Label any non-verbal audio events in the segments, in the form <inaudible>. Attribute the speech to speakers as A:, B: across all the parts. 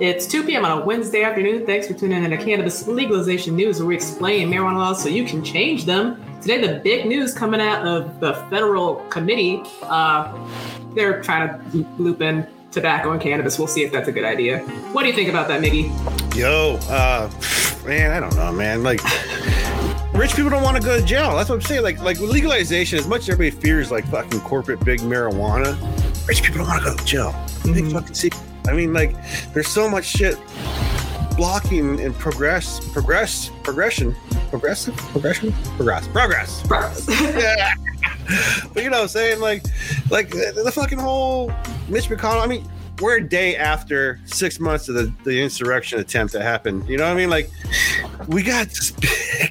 A: It's 2 p.m. on a Wednesday afternoon. Thanks for tuning in to Cannabis Legalization News, where we explain marijuana laws so you can change them. Today, the big news coming out of the federal committee, uh, they're trying to loop in tobacco and cannabis. We'll see if that's a good idea. What do you think about that, Miggy?
B: Yo, uh, man, I don't know, man. Like, rich people don't want to go to jail. That's what I'm saying. Like, like legalization, as much as everybody fears like fucking corporate big marijuana, rich people don't want to go to jail. Big
A: Mhm.
B: fucking secret. I mean, like, there's so much shit blocking and progress, progress, progression, progressive, progression, progress, progress. <laughs> yeah. But you know what I'm saying? Like, like the, the fucking whole Mitch McConnell. I mean, we're a day after six months of the, the insurrection attempt that happened. You know what I mean? Like, we got just,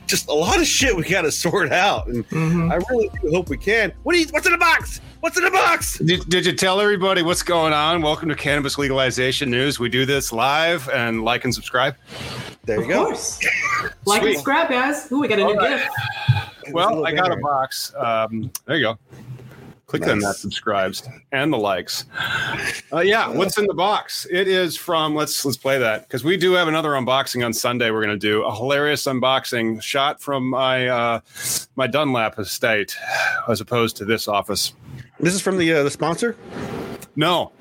B: just a lot of shit we got to sort out. And
A: Mhm.
B: I really do hope we can. What do you, what's in the box? What's in the box?
C: Did, did you tell everybody what's going on? Welcome to Cannabis Legalization News. We do this live and like and subscribe.
B: There you
A: Of
B: go.
A: course. <laughs> Like and
C: Sweet.
A: subscribe, guys. Ooh, we got a new
C: All right.
A: gift.
C: Well, I got a box. Um, there you go. Click on that subscribes and the likes. Uh, yeah, what's in the box? It is from let's let's play that because we do have another unboxing on Sunday. We're going to do a hilarious unboxing shot from my uh, my Dunlap estate as opposed to this office.
B: This is from the uh, the sponsor.
C: No,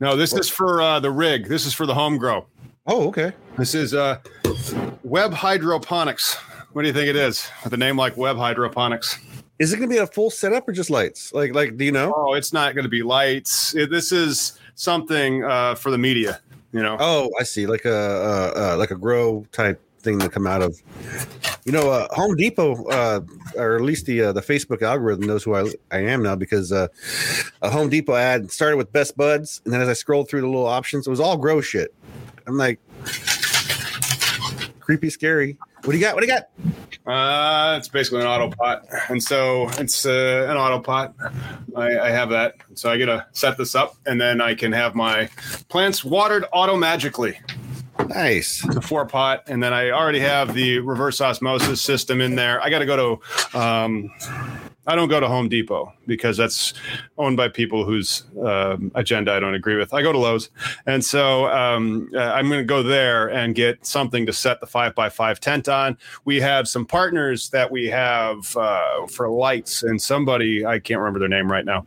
C: no, this is for uh, the rig. This is for the home grow.
B: Oh, okay.
C: This is uh, Web Hydroponics. What do you think it is? With a name like Web Hydroponics.
B: Is it going to be a full setup or just lights? Like, like, do you know?
C: Oh, it's not going to be lights. It, this is something uh, for the media. You know.
B: Oh, I see. Like a uh, uh, like a grow type thing to come out of. You know, uh, Home Depot, uh, or at least the uh, the Facebook algorithm knows who I, I am now because uh, a Home Depot ad started with Best Buds, and then as I scrolled through the little options, it was all grow shit. I'm like, creepy, scary. What do you got? What do you got?
C: Uh, it's basically an auto pot, and so it's uh, an auto pot. I, I have that, so I get to set this up, and then I can have my plants watered auto magically.
B: Nice.
C: the four pot, and then I already have the reverse osmosis system in there. I got to go to. Um, I don't go to Home Depot because that's owned by people whose um, agenda I don't agree with. I go to Lowe's, and so um, uh, I'm going to go there and get something to set the five by five tent on. We have some partners that we have uh, for lights, and somebody I can't remember their name right now.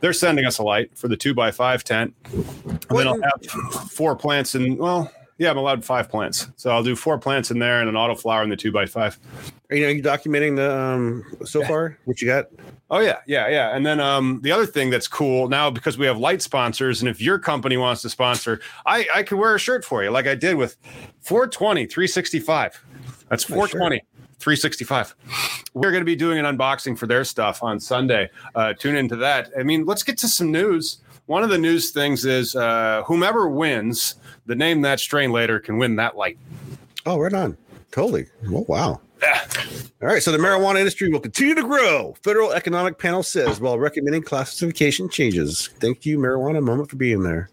C: They're sending us a light for the two by five tent, and then I'll have four plants and well. Yeah, I'm allowed five plants. So I'll do four plants in there and an auto flower in the two by five.
B: Are you, are you documenting the um so far? What you got?
C: Oh yeah, yeah, yeah. And then um, the other thing that's cool now because we have light sponsors, and if your company wants to sponsor, I I could wear a shirt for you, like I did with 420 365. That's 420. 365. We're going to be doing an unboxing for their stuff on Sunday. Uh, tune into that. I mean, let's get to some news. One of the news things is uh, whomever wins the name that strain later can win that light.
B: Oh, right on. Totally. Oh, wow. All right. So the marijuana industry will continue to grow. Federal Economic Panel says while recommending classification changes. Thank you, Marijuana Moment, for being there.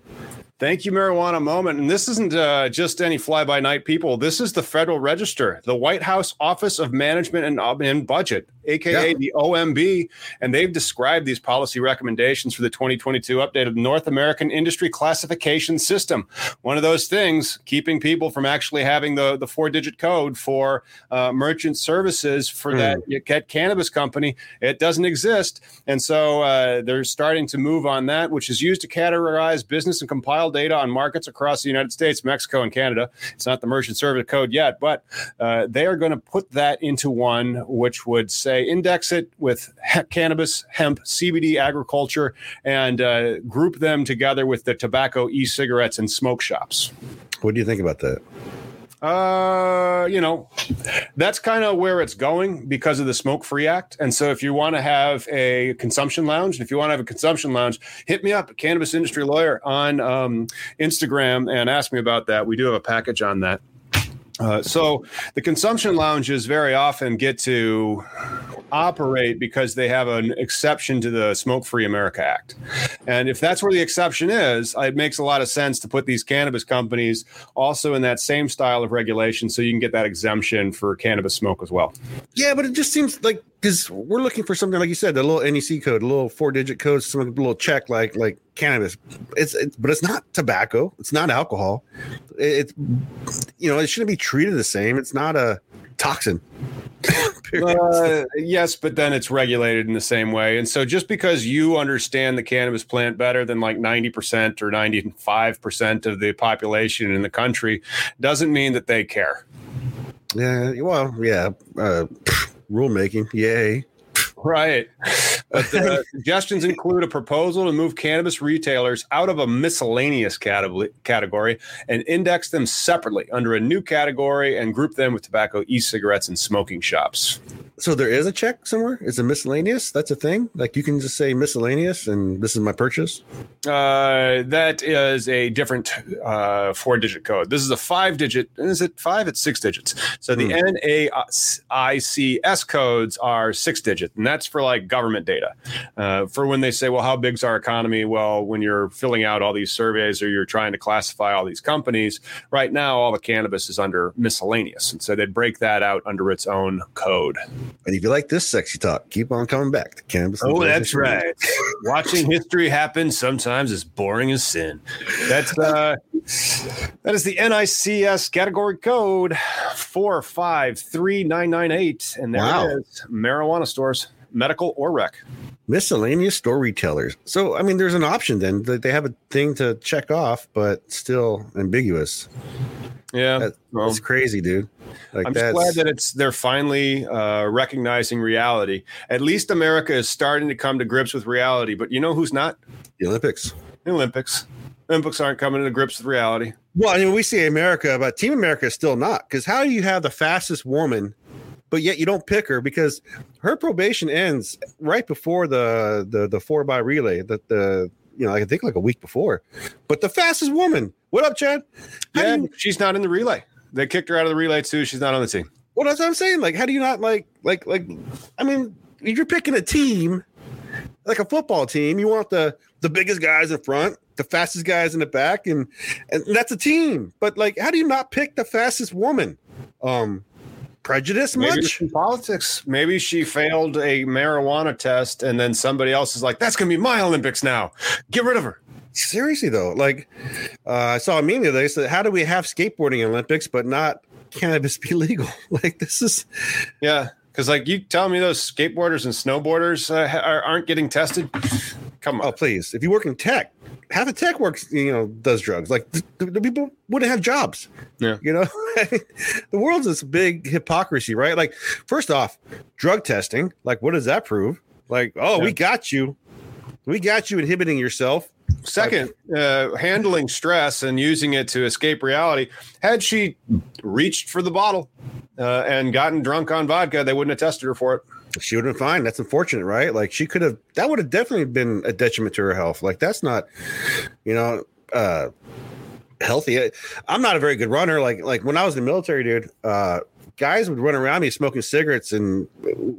C: Thank you, Marijuana Moment. And this isn't uh, just any fly by night people. This is the Federal Register, the White House Office of Management and, uh, and Budget, aka
B: Yeah.
C: the OMB. And they've described these policy recommendations for the 2022 update of the North American Industry Classification System. One of those things keeping people from actually having the, the four digit code for uh, merchant services for
B: Hmm.
C: that you cannabis company. It doesn't exist. And so uh, they're starting to move on that, which is used to categorize business and compile data on markets across the United States, Mexico, and Canada. It's not the merchant service code yet, but uh, they are going to put that into one which would say index it with he- cannabis, hemp, CBD, agriculture, and uh, group them together with the tobacco, e cigarettes, and smoke shops.
B: What do you think about that?
C: Uh, you know, that's kind of where it's going because of the Smoke Free Act. And so, if you want to have a consumption lounge, if you want to have a consumption lounge, hit me up, Cannabis Industry Lawyer, on um, Instagram and ask me about that. We do have a package on that. Uh, so the consumption lounges very often get to operate because they have an exception to the Smoke Free America Act. And if that's where the exception is, it makes a lot of sense to put these cannabis companies also in that same style of regulation so you can get that exemption for cannabis smoke as well.
B: Yeah, but it just seems like because we're looking for something like you said, the little NEC code, a little four digit code, some little check like like cannabis. It's, it's but it's not tobacco. It's not alcohol. It's you know it shouldn't be treated the same. It's not a toxin. <laughs>
C: uh, yes, but then it's regulated in the same way. And so just because you understand the cannabis plant better than like 90% or 95% of the population in the country doesn't mean that they care.
B: Yeah, well, yeah. Uh, rulemaking, yay.
C: Right. But the <laughs> suggestions include a proposal to move cannabis retailers out of a miscellaneous category and index them separately under a new category and group them with tobacco, e cigarettes, and smoking shops.
B: So there is a check somewhere? Is it miscellaneous? That's a thing? Like you can just say miscellaneous and this is my purchase?
C: Uh, that is a different uh, four digit code. This is a five digit. Is it five? It's six digits. So the hmm. NAICS codes are six digit, and that's for like government data. Uh, for when they say, well, how big's our economy? Well, when you're filling out all these surveys or you're trying to classify all these companies, right now, all the cannabis is under miscellaneous. And so they break that out under its own code.
B: And if you like this sexy talk, keep on coming back to cannabis.
C: Oh, that's right. Watching history happen sometimes is boring as sin. That's uh, that is the NAICS category code four five three nine nine eight, and there wow. it is. Marijuana stores, medical or rec.
B: Miscellaneous store retailers. So, I mean, there's an option then that they have a thing to check off, but still ambiguous.
C: Yeah,
B: that, well, that's crazy, dude.
C: Like I'm just glad that it's they're finally uh, recognizing reality. At least America is starting to come to grips with reality. But you know who's not?
B: The Olympics.
C: The Olympics. Olympics aren't coming to grips with reality.
B: Well, I mean, we see America, but Team America is still not. Because how do you have the fastest woman, but yet you don't pick her because her probation ends right before the the the four by relay that the you know I think like a week before. But the fastest woman. What up, Chad?
C: How yeah, you, she's not in the relay. They kicked her out of the relay too. She's not on the team.
B: Well, that's what I'm saying. Like, how do you not like like like? I mean, you're picking a team, like a football team, you want the the biggest guys in front, the fastest guys in the back, and and that's a team. But like, how do you not pick the fastest woman? Um, prejudice
C: Maybe
B: much?
C: Politics. Maybe she failed a marijuana test, and then somebody else is like, "That's gonna be my Olympics now. Get rid of her."
B: seriously though, like uh, I saw a meme the other said, "How do we have skateboarding Olympics but not cannabis be legal?" <laughs> like this is,
C: yeah. Because like you tell me those skateboarders and snowboarders uh, aren't getting tested. Come on,
B: oh please! If you work in tech, half of tech works, you know, does drugs. Like the, the people wouldn't have jobs.
C: Yeah,
B: you know, <laughs> the world's this big hypocrisy, right? Like, first off, drug testing. Like, what does that prove? Like, oh, yeah. we got you. We got you inhibiting yourself.
C: Second, uh, handling stress and using it to escape reality. Had she reached for the bottle uh, and gotten drunk on vodka, they wouldn't have tested her for it.
B: She would have been fine. That's unfortunate, right? Like she could have. That would have definitely been a detriment to her health. Like that's not, you know, uh, healthy. I'm not a very good runner. Like like when I was in the military, dude. Uh, guys would run around me smoking cigarettes and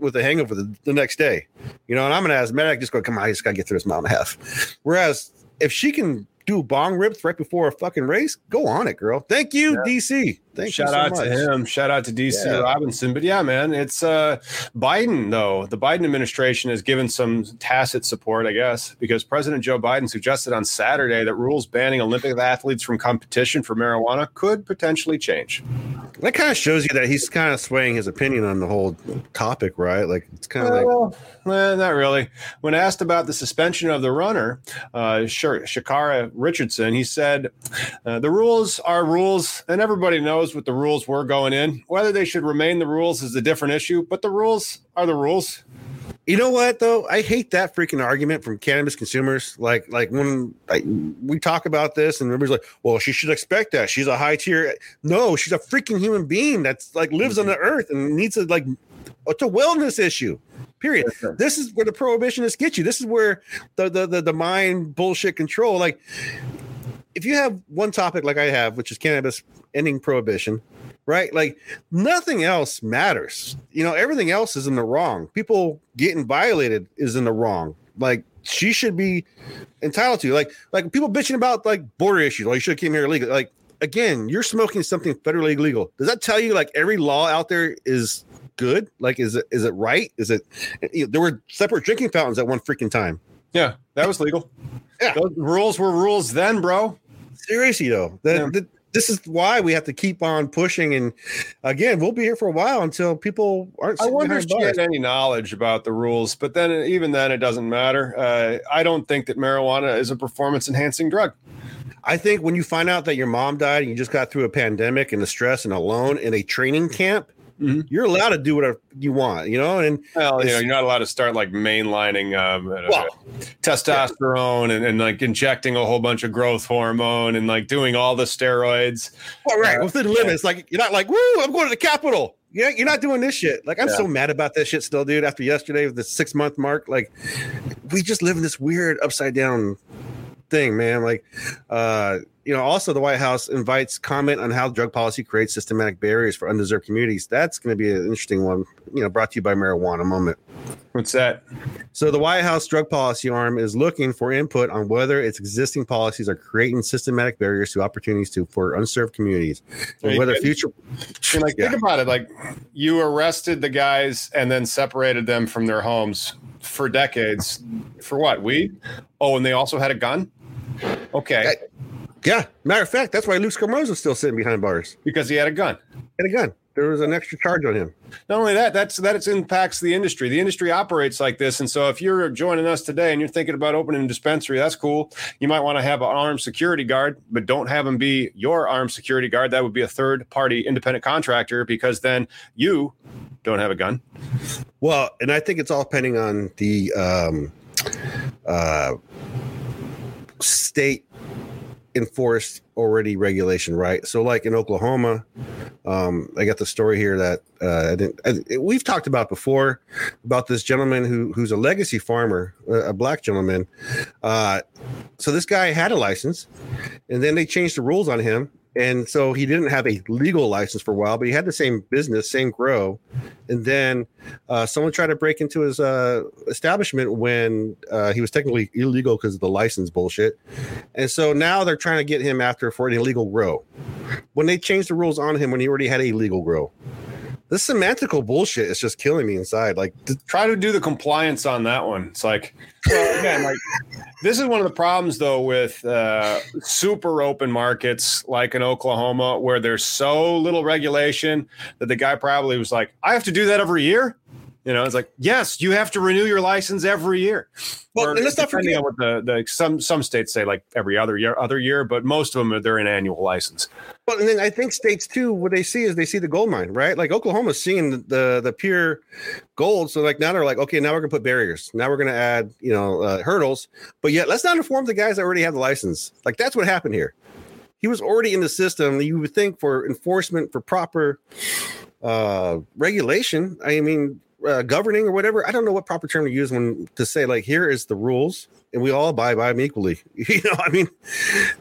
B: with a hangover the, the next day, you know, and I'm an asthmatic, just go, come on, I just gotta get through this mile and a half. Whereas if she can do bong rips right before a fucking race, go on it, girl. Thank you, yeah. DC. Thank
C: Shout
B: so
C: out
B: much.
C: to him. Shout out to DC yeah. Robinson. But yeah, man, it's uh Biden though. The Biden administration has given some tacit support, I guess, because President Joe Biden suggested on Saturday that rules banning Olympic athletes from competition for marijuana could potentially change.
B: That kind of shows you that he's kind of swaying his opinion on the whole topic, right? Like it's kind of
C: like well, not really. When asked about the suspension of the runner, uh, Sha'Carri Richardson, he said, uh, "The rules are rules, and everybody knows." Knows what the rules were going in. Whether they should remain the rules is a different issue, but the rules are the rules.
B: You know what though? I hate that freaking argument from cannabis consumers. Like, like when I, we talk about this, and everybody's like, "Well, she should expect that. She's a high tier." No, she's a freaking human being that's like lives mm-hmm. on the earth and needs to like. It's a wellness issue. Period. This is where the prohibitionists get you. This is where the the the, the mind bullshit control. Like, if you have one topic like I have, which is cannabis ending prohibition, right? Like nothing else matters. You know, everything else is in the wrong. People getting violated is in the wrong. Like she should be entitled to. Like like people bitching about like border issues. Like you should have came here illegally. Like again, you're smoking something federally illegal. Does that tell you like every law out there is good? Like is it is it right? Is it you know, there were separate drinking fountains at one freaking time?
C: Yeah, that was legal. Yeah. Those rules were rules then, bro.
B: Seriously though, the, yeah. the, this is why we have to keep on pushing. And again, we'll be here for a while until people aren't.
C: I wonder if she had any knowledge about the rules, but then even then, it doesn't matter. Uh, I don't think that marijuana is a performance enhancing drug.
B: I think when you find out that your mom died and you just got through a pandemic and the stress and alone in a training camp, mm-hmm. you're allowed to do whatever you want, you know. And
C: well, you know, you're not allowed to start like mainlining um, uh, well, testosterone yeah. and, and, like injecting a whole bunch of growth hormone and like doing all the steroids.
B: Well, right uh, within limits. Like you're not like, woo, I'm going to the Capitol. Yeah, you're not doing this shit. Like I'm yeah. so mad about this shit still, dude. After yesterday, with the six month mark, like we just live in this weird upside down thing, man. Like, uh, you know, also the White House invites comment on how drug policy creates systematic barriers for undeserved communities. That's going to be an interesting one. You know, brought to you by Marijuana Moment.
C: What's that?
B: So the White House drug policy arm is looking for input on whether its existing policies are creating systematic barriers to opportunities to for unserved communities, and whether future.
C: And like, yeah. think about it. Like, you arrested the guys and then separated them from their homes for decades. For what? Weed? Oh, and they also had a gun. Okay.
B: Yeah. Matter of fact, that's why Luke was still sitting behind bars
C: because he had a gun.
B: Had a gun. There was an extra charge on him.
C: Not only that, that's that it impacts the industry. The industry operates like this, and so if you're joining us today and you're thinking about opening a dispensary, that's cool. You might want to have an armed security guard, but don't have him be your armed security guard. That would be a third party independent contractor because then you don't have a gun.
B: Well, and I think it's all depending on the um, uh, state enforced already regulation, right? So, like in Oklahoma, um, I got the story here that uh, I didn't. I, we've talked about before about this gentleman who who's a legacy farmer, a, black gentleman. Uh, so this guy had a license, and then they changed the rules on him, and so he didn't have a legal license for a while, but he had the same business, same grow. And then uh, someone tried to break into his uh, establishment when uh, he was technically illegal because of the license bullshit. And so now they're trying to get him after for an illegal grow. When they changed the rules on him when he already had a legal grow, this semantical bullshit is just killing me inside. Like,
C: try to do the compliance on that one. It's like, well, again, like this is one of the problems though with uh, super open markets like in Oklahoma, where there's so little regulation that the guy probably was like, I have to do that every year. You know, it's like, yes, you have to renew your license every year. Well, or and let's not forget on what the, the some some states say like every other year, other year, but most of them are they're an annual license.
B: Well, and then I think states too, what they see is they see the gold mine, right? Like Oklahoma's seeing the the, the pure gold, so like now they're like, okay, now we're gonna put barriers, now we're gonna add you know uh, hurdles, but yet let's not inform the guys that already have the license. Like that's what happened here. He was already in the system. You would think for enforcement for proper uh regulation. I mean, uh, governing or whatever. I don't know what proper term to use when to say like here is the rules and we all abide by them equally. <laughs> You know, I mean,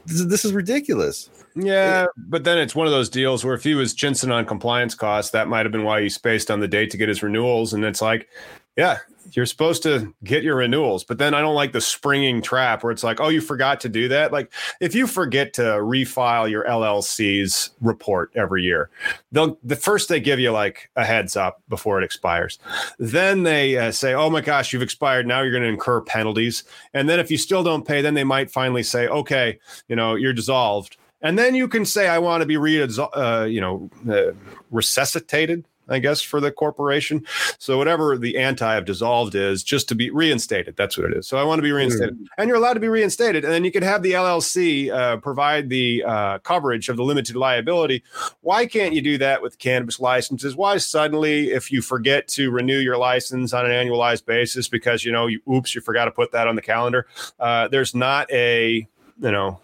B: this, this is ridiculous.
C: Yeah, but then it's one of those deals where if he was chinsing on compliance costs, that might have been why he spaced on the date to get his renewals. And it's like, yeah, you're supposed to get your renewals, but then I don't like the springing trap where it's like, oh, you forgot to do that. Like if you forget to refile your LLC's report every year, they'll the first they give you like a heads up before it expires. Then they uh, say, oh my gosh, you've expired. Now you're going to incur penalties. And then if you still don't pay, then they might finally say, okay, you know, you're dissolved. And then you can say, I want to be re, uh, you know, uh, resuscitated I guess, for the corporation. So whatever the anti of dissolved is, just to be reinstated. That's what it is. So I want to be reinstated, mm. and you're allowed to be reinstated, and then you can have the LLC uh, provide the uh, coverage of the limited liability. Why can't you do that with cannabis licenses? Why suddenly, if you forget to renew your license on an annualized basis because you know you oops you forgot to put that on the calendar, uh, there's not a you know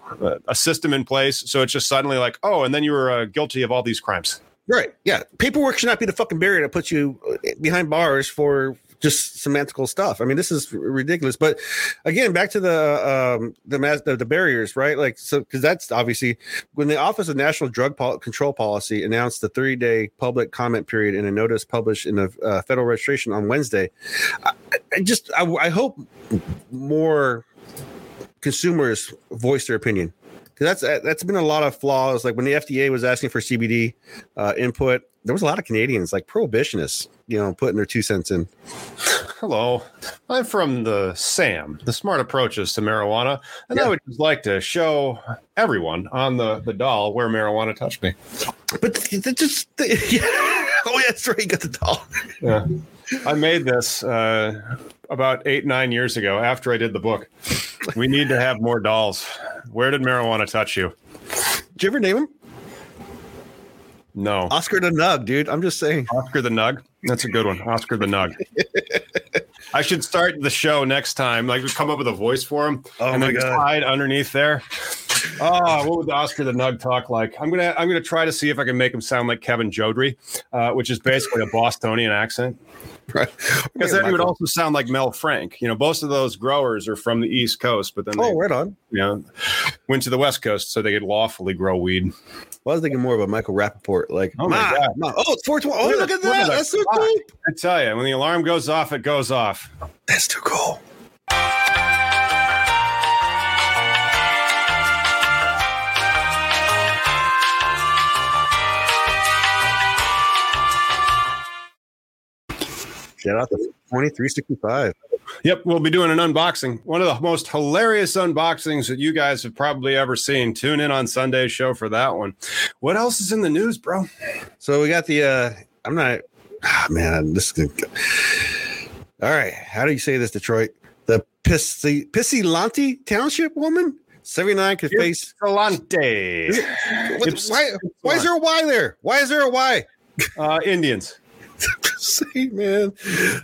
C: a system in place so it's just suddenly like oh and then you were uh, guilty of all these crimes
B: Right. Yeah. Paperwork should not be the fucking barrier that puts you uh, behind bars for just semantical stuff. I mean, this is ridiculous. But again, back to the um, the, the, the barriers, right? Like, so because that's obviously when the Office of National Drug Pol- Control Policy announced the 30 day public comment period in a notice published in the uh, federal registration on Wednesday. I, I just I, I hope more consumers voice their opinion because that's that's been a lot of flaws. Like when the FDA was asking for CBD uh, input, there was a lot of Canadians like prohibitionists, you know, putting their two cents in.
C: Hello, I'm from the SAM, the Smart Approaches to Marijuana, and I would just like to show everyone on the, the doll where marijuana touched me.
B: But th- th- just <laughs> yeah. oh, yeah, that's right. You got the doll.
C: Yeah. I made this uh, about eight, nine years ago after I did the book. <laughs> We need to have more dolls. Where did marijuana touch you?
B: Did you ever name him
C: No.
B: Oscar the Nug, dude? I'm just saying.
C: Oscar the Nug. That's a good one. Oscar the Nug. <laughs> I should start the show next time. Like, we come up with a voice for him,
B: Oh
C: and
B: my
C: then just
B: God.
C: hide underneath there. Oh, what would Oscar the Nug talk like? I'm gonna I'm gonna try to see if I can make him sound like Kevin Jodrey, uh, which is basically a Bostonian accent.
B: Right. <laughs>
C: Because then he would also sound like Mel Frank. You know, most of those growers are from the East Coast, but then oh, they
B: Oh, right on.
C: you know went to the West Coast so they could lawfully grow weed.
B: Well, I was thinking more of a Michael Rapaport. Like,
C: Oh my
B: "Ma,
C: God.
B: ma." Oh, it's 420. Oh,
C: Look at
B: look at
C: that- look at
B: that.
C: that
B: That's so cool.
C: I tell you, when the alarm goes off, it goes off.
B: That's too cool. Shout out to 2365.
C: Yep, we'll be doing an unboxing. One of the most hilarious unboxings that you guys have probably ever seen. Tune in on Sunday's show for that one. What else is in the news, bro?
B: So we got the uh I'm not ah, man, this is gonna all right. How do you say this, Detroit? The Pissy Piscilanti Township woman? 79 could face
C: Ips-
B: why, why is there a Y there? Why is there a Y?
C: Uh, Indians. <laughs>
B: Say, man,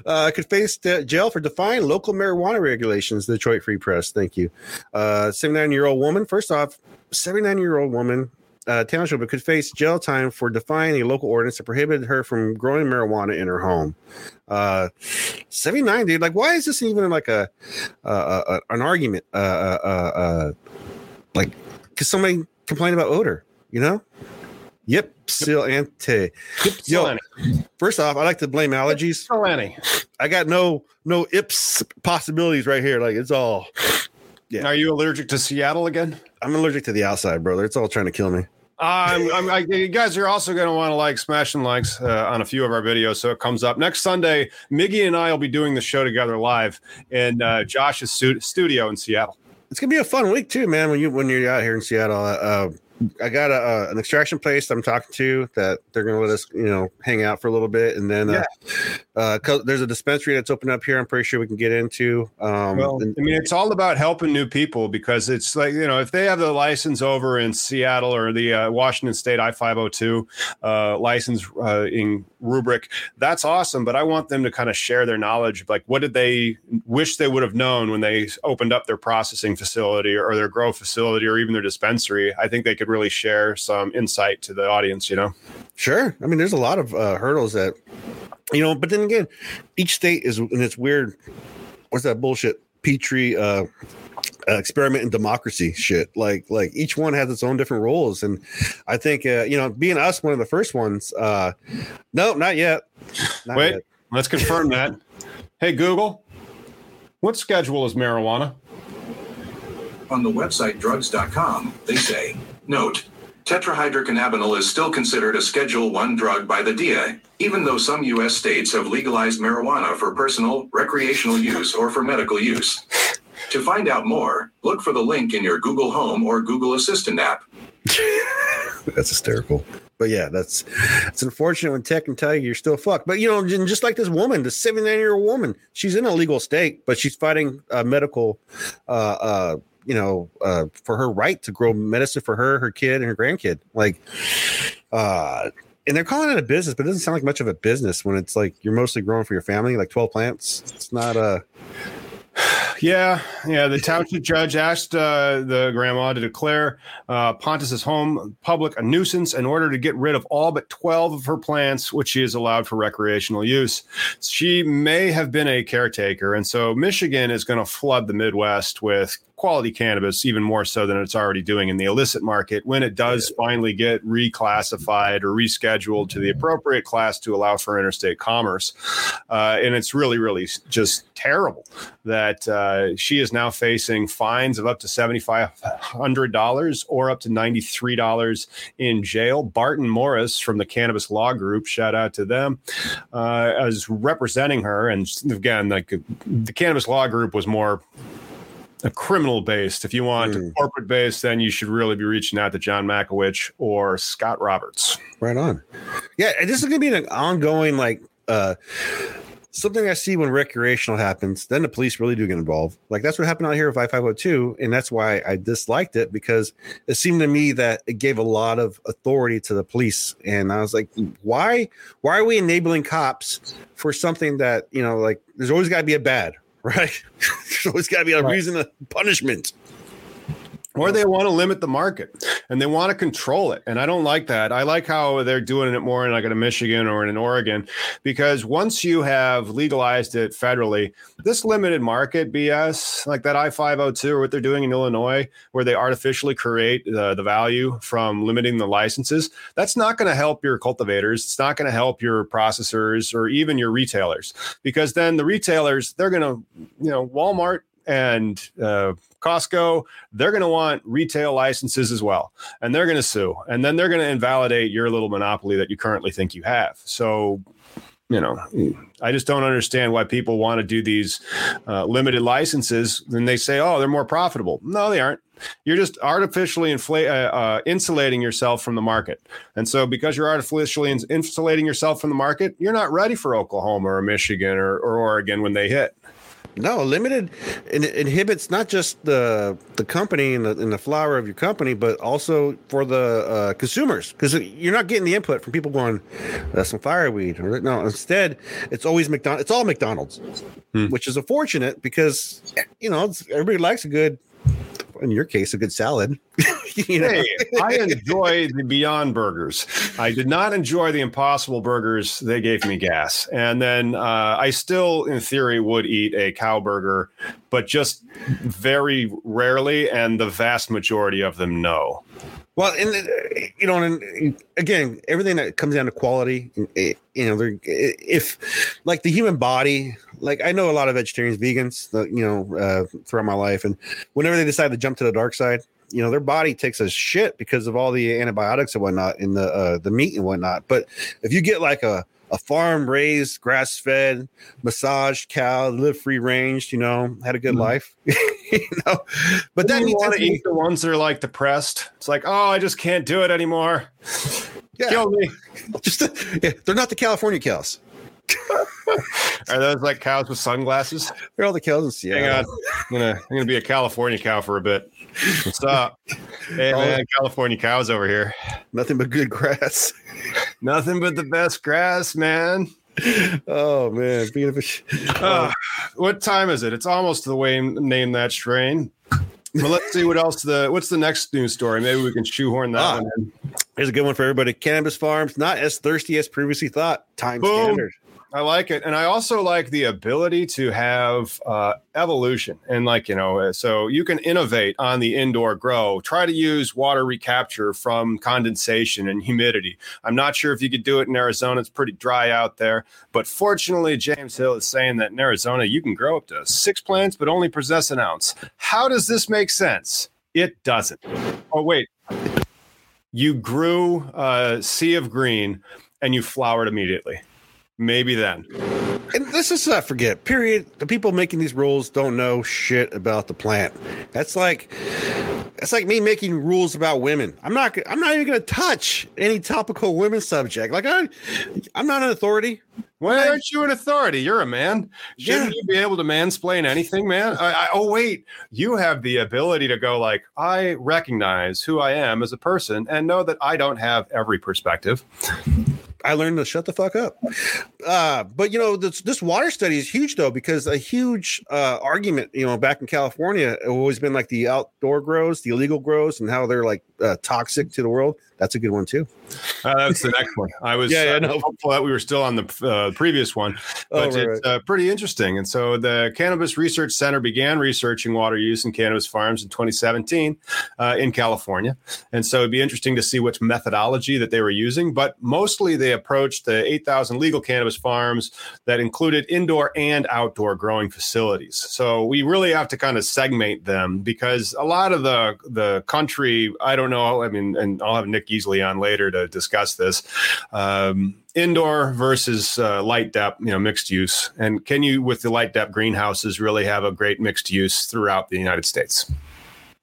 B: uh, could face de- jail for defying local marijuana regulations. Detroit Free Press. Thank you. Uh, 79 year old woman. First off, 79 year old woman. Uh, township could face jail time for defying a local ordinance that prohibited her from growing marijuana in her home. Uh, 79, dude. Like, why is this even like a, uh, an argument? Uh, uh, uh, uh, like, because somebody complained about odor, you know? Yep, still ante. Yo. First off, I like to blame allergies.
C: Solani.
B: I got no no ips possibilities right here. Like it's all. Yeah.
C: Are you allergic to Seattle again?
B: I'm allergic to the outside, brother. It's all trying to kill me.
C: Um, I'm, I, you guys are also going to want to like smash and likes uh, on a few of our videos, so it comes up next Sunday. Miggy and I will be doing the show together live in uh, Josh's studio in Seattle.
B: It's gonna be a fun week too, man. When you when you're out here in Seattle, uh, I got a, uh, an extraction place I'm talking to that they're gonna let us, you know, hang out for a little bit, and then uh, uh, 'cause there's a dispensary that's open up here. I'm pretty sure we can get into. Um,
C: Well,
B: and-
C: I mean, it's all about helping new people because it's like, you know, if they have the license over in Seattle or the uh, Washington State I 502 uh, license uh, in rubric, that's awesome. But I want them to kind of share their knowledge. Like, what did they wish they would have known when they opened up their processing facility or their grow facility or even their dispensary? I think they could really share some insight to the audience, you know?
B: Sure. I mean, there's a lot of uh, hurdles that, you know, but then again, each state is and its weird, what's that bullshit? Petri uh, uh, experiment in democracy shit. Like, like each one has its own different rules. And I think, uh, you know, being us, one of the first ones, uh, no, not yet. Not
C: Wait,
B: yet.
C: let's confirm that. Hey, Google, what schedule is marijuana?
D: On the website drugs.com, they say, Note, tetrahydrocannabinol is still considered a Schedule 1 drug by the DEA, even though some U.S. states have legalized marijuana for personal, recreational use or for medical use. To find out more, look for the link in your Google Home or Google Assistant app. <laughs>
B: That's hysterical. But yeah, that's it's unfortunate when tech can tell you you're still fucked. But you know, just like this woman, the 79 year old woman, she's in a legal state, but she's fighting uh, medical, uh, uh, you know, uh, for her right to grow medicine for her, her kid, and her grandkid. Like, uh, and they're calling it a business, but it doesn't sound like much of a business when it's like you're mostly growing for your family, like 12 plants. It's not a. <sighs>
C: Yeah, yeah. The township judge asked uh, the grandma to declare uh, Pontus's home public a nuisance in order to get rid of all but 12 of her plants, which she is allowed for recreational use. She may have been a caretaker. And so Michigan is going to flood the Midwest with quality cannabis even more so than it's already doing in the illicit market when it does finally get reclassified or rescheduled to the appropriate class to allow for interstate commerce. Uh, and it's really, really just terrible that uh, she is now facing fines of up to $7,500 or up to $93 in jail. Barton Morris from the Cannabis Law Group, shout out to them, uh, as representing her. And again, like the Cannabis Law Group was more a criminal based. If you want mm. corporate based, then you should really be reaching out to John Makowicz or Scott Roberts.
B: Right on. Yeah, this is going to be an ongoing like uh something I see when recreational happens, then the police really do get involved. Like that's what happened out here with I-502, and that's why I disliked it because it seemed to me that it gave a lot of authority to the police, and I was like, why? Why are we enabling cops for something that you know, like there's always got to be a bad, right? <laughs> there's always got to be a right. reason of punishment
C: or they want to limit the market and they want to control it. And I don't like that. I like how they're doing it more in like in Michigan or in Oregon, because once you have legalized it federally, this limited market BS, like that I 502 or what they're doing in Illinois, where they artificially create the, the value from limiting the licenses, that's not going to help your cultivators. It's not going to help your processors or even your retailers, because then the retailers, they're going to, you know, Walmart and uh, Costco, they're going to want retail licenses as well, and they're going to sue, and then they're going to invalidate your little monopoly that you currently think you have. So, you know, I just don't understand why people want to do these uh, limited licenses. Then they say, "Oh, they're more profitable." No, they aren't. You're just artificially inflate, uh, uh, insulating yourself from the market. And so, because you're artificially insulating yourself from the market, you're not ready for Oklahoma or Michigan or, or Oregon when they hit.
B: No, limited it inhibits not just the the company and the, and the flower of your company, but also for the uh, consumers because you're not getting the input from people going, "That's some fireweed." Or, no, instead, it's always McDonald's. It's all McDonald's, hmm. which is unfortunate because you know everybody likes a good in your case, a good salad. <laughs> <laughs>
C: you know? Hey, I enjoy the Beyond Burgers. I did not enjoy the Impossible Burgers. They gave me gas, and then uh, I still, in theory, would eat a cow burger, but just very rarely, and the vast majority of them no.
B: Well, and you know, and again, everything that comes down to quality, you know, if like the human body, like I know a lot of vegetarians, vegans, you know, uh, throughout my life, and whenever they decide to jump to the dark side, you know, their body takes a shit because of all the antibiotics and whatnot in the uh, the meat and whatnot. But if you get like a a farm raised, grass fed, massaged cow, live free range, you know, had a good mm-hmm. life. <laughs> you know,
C: but then you want to eat the ones that are like depressed. It's like, oh, I just can't do it anymore. Yeah. Kill me. <laughs>
B: Just yeah, they're not the California cows. <laughs>
C: Are those like cows with sunglasses?
B: They're all the cows in Seattle.
C: Hang on. I'm gonna I'm gonna be a California cow for a bit. What's up? Hey man, California cows over here.
B: Nothing but good grass. <laughs>
C: Nothing but the best grass, man.
B: Oh man, beautiful.
C: Uh, what time is it? It's almost the way name that strain. Well, let's see what else. The what's the next news story? Maybe we can shoehorn that ah, one in.
B: Here's a good one for everybody. Cannabis farms not as thirsty as previously thought. Time Boom. standard.
C: I like it, and I also like the ability to have uh, evolution, and like you know, uh, so you can innovate on the indoor grow. Try to use water recapture from condensation and humidity. I'm not sure if you could do it in Arizona; it's pretty dry out there. But fortunately, James Hill is saying that in Arizona you can grow up to six plants, but only possess an ounce. How does this make sense? It doesn't. Oh wait, you grew a sea of green and you flowered immediately maybe then.
B: And let's just not forget, period. The people making these rules don't know shit about the plant. That's like that's like me making rules about women. I'm not I'm not even gonna touch any topical women subject. Like I I'm not an authority.
C: Why aren't you an authority? You're a man. Shouldn't yeah. you be able to mansplain anything, man? I, I, oh wait, you have the ability to go like, I recognize who I am as a person and know that I don't have every perspective.
B: I learned to shut the fuck up. Uh, but you know, this, this water study is huge though, because a huge uh, argument, you know, back in California, always been like the outdoor grows, the illegal grows, and how they're like uh, toxic to the world. That's a good one too.
C: Uh, that's the next one. I was <laughs>
B: Yeah, yeah,
C: uh,
B: no.
C: hopeful that we were still on the uh, previous one, but
B: right,
C: it's Uh, pretty interesting. And so the Cannabis Research Center began researching water use in cannabis farms in 2017 uh, in California. And so it'd be interesting to see which methodology that they were using. But mostly they approached the 8,000 legal cannabis farms that included indoor and outdoor growing facilities. So we really have to kind of segment them because a lot of the the country, I don't know. I mean, and I'll have Nick Easley on later to discuss this. Um, indoor versus uh, light depth, you know, mixed use. And can you, with the light depth greenhouses, really have a great mixed use throughout the United States?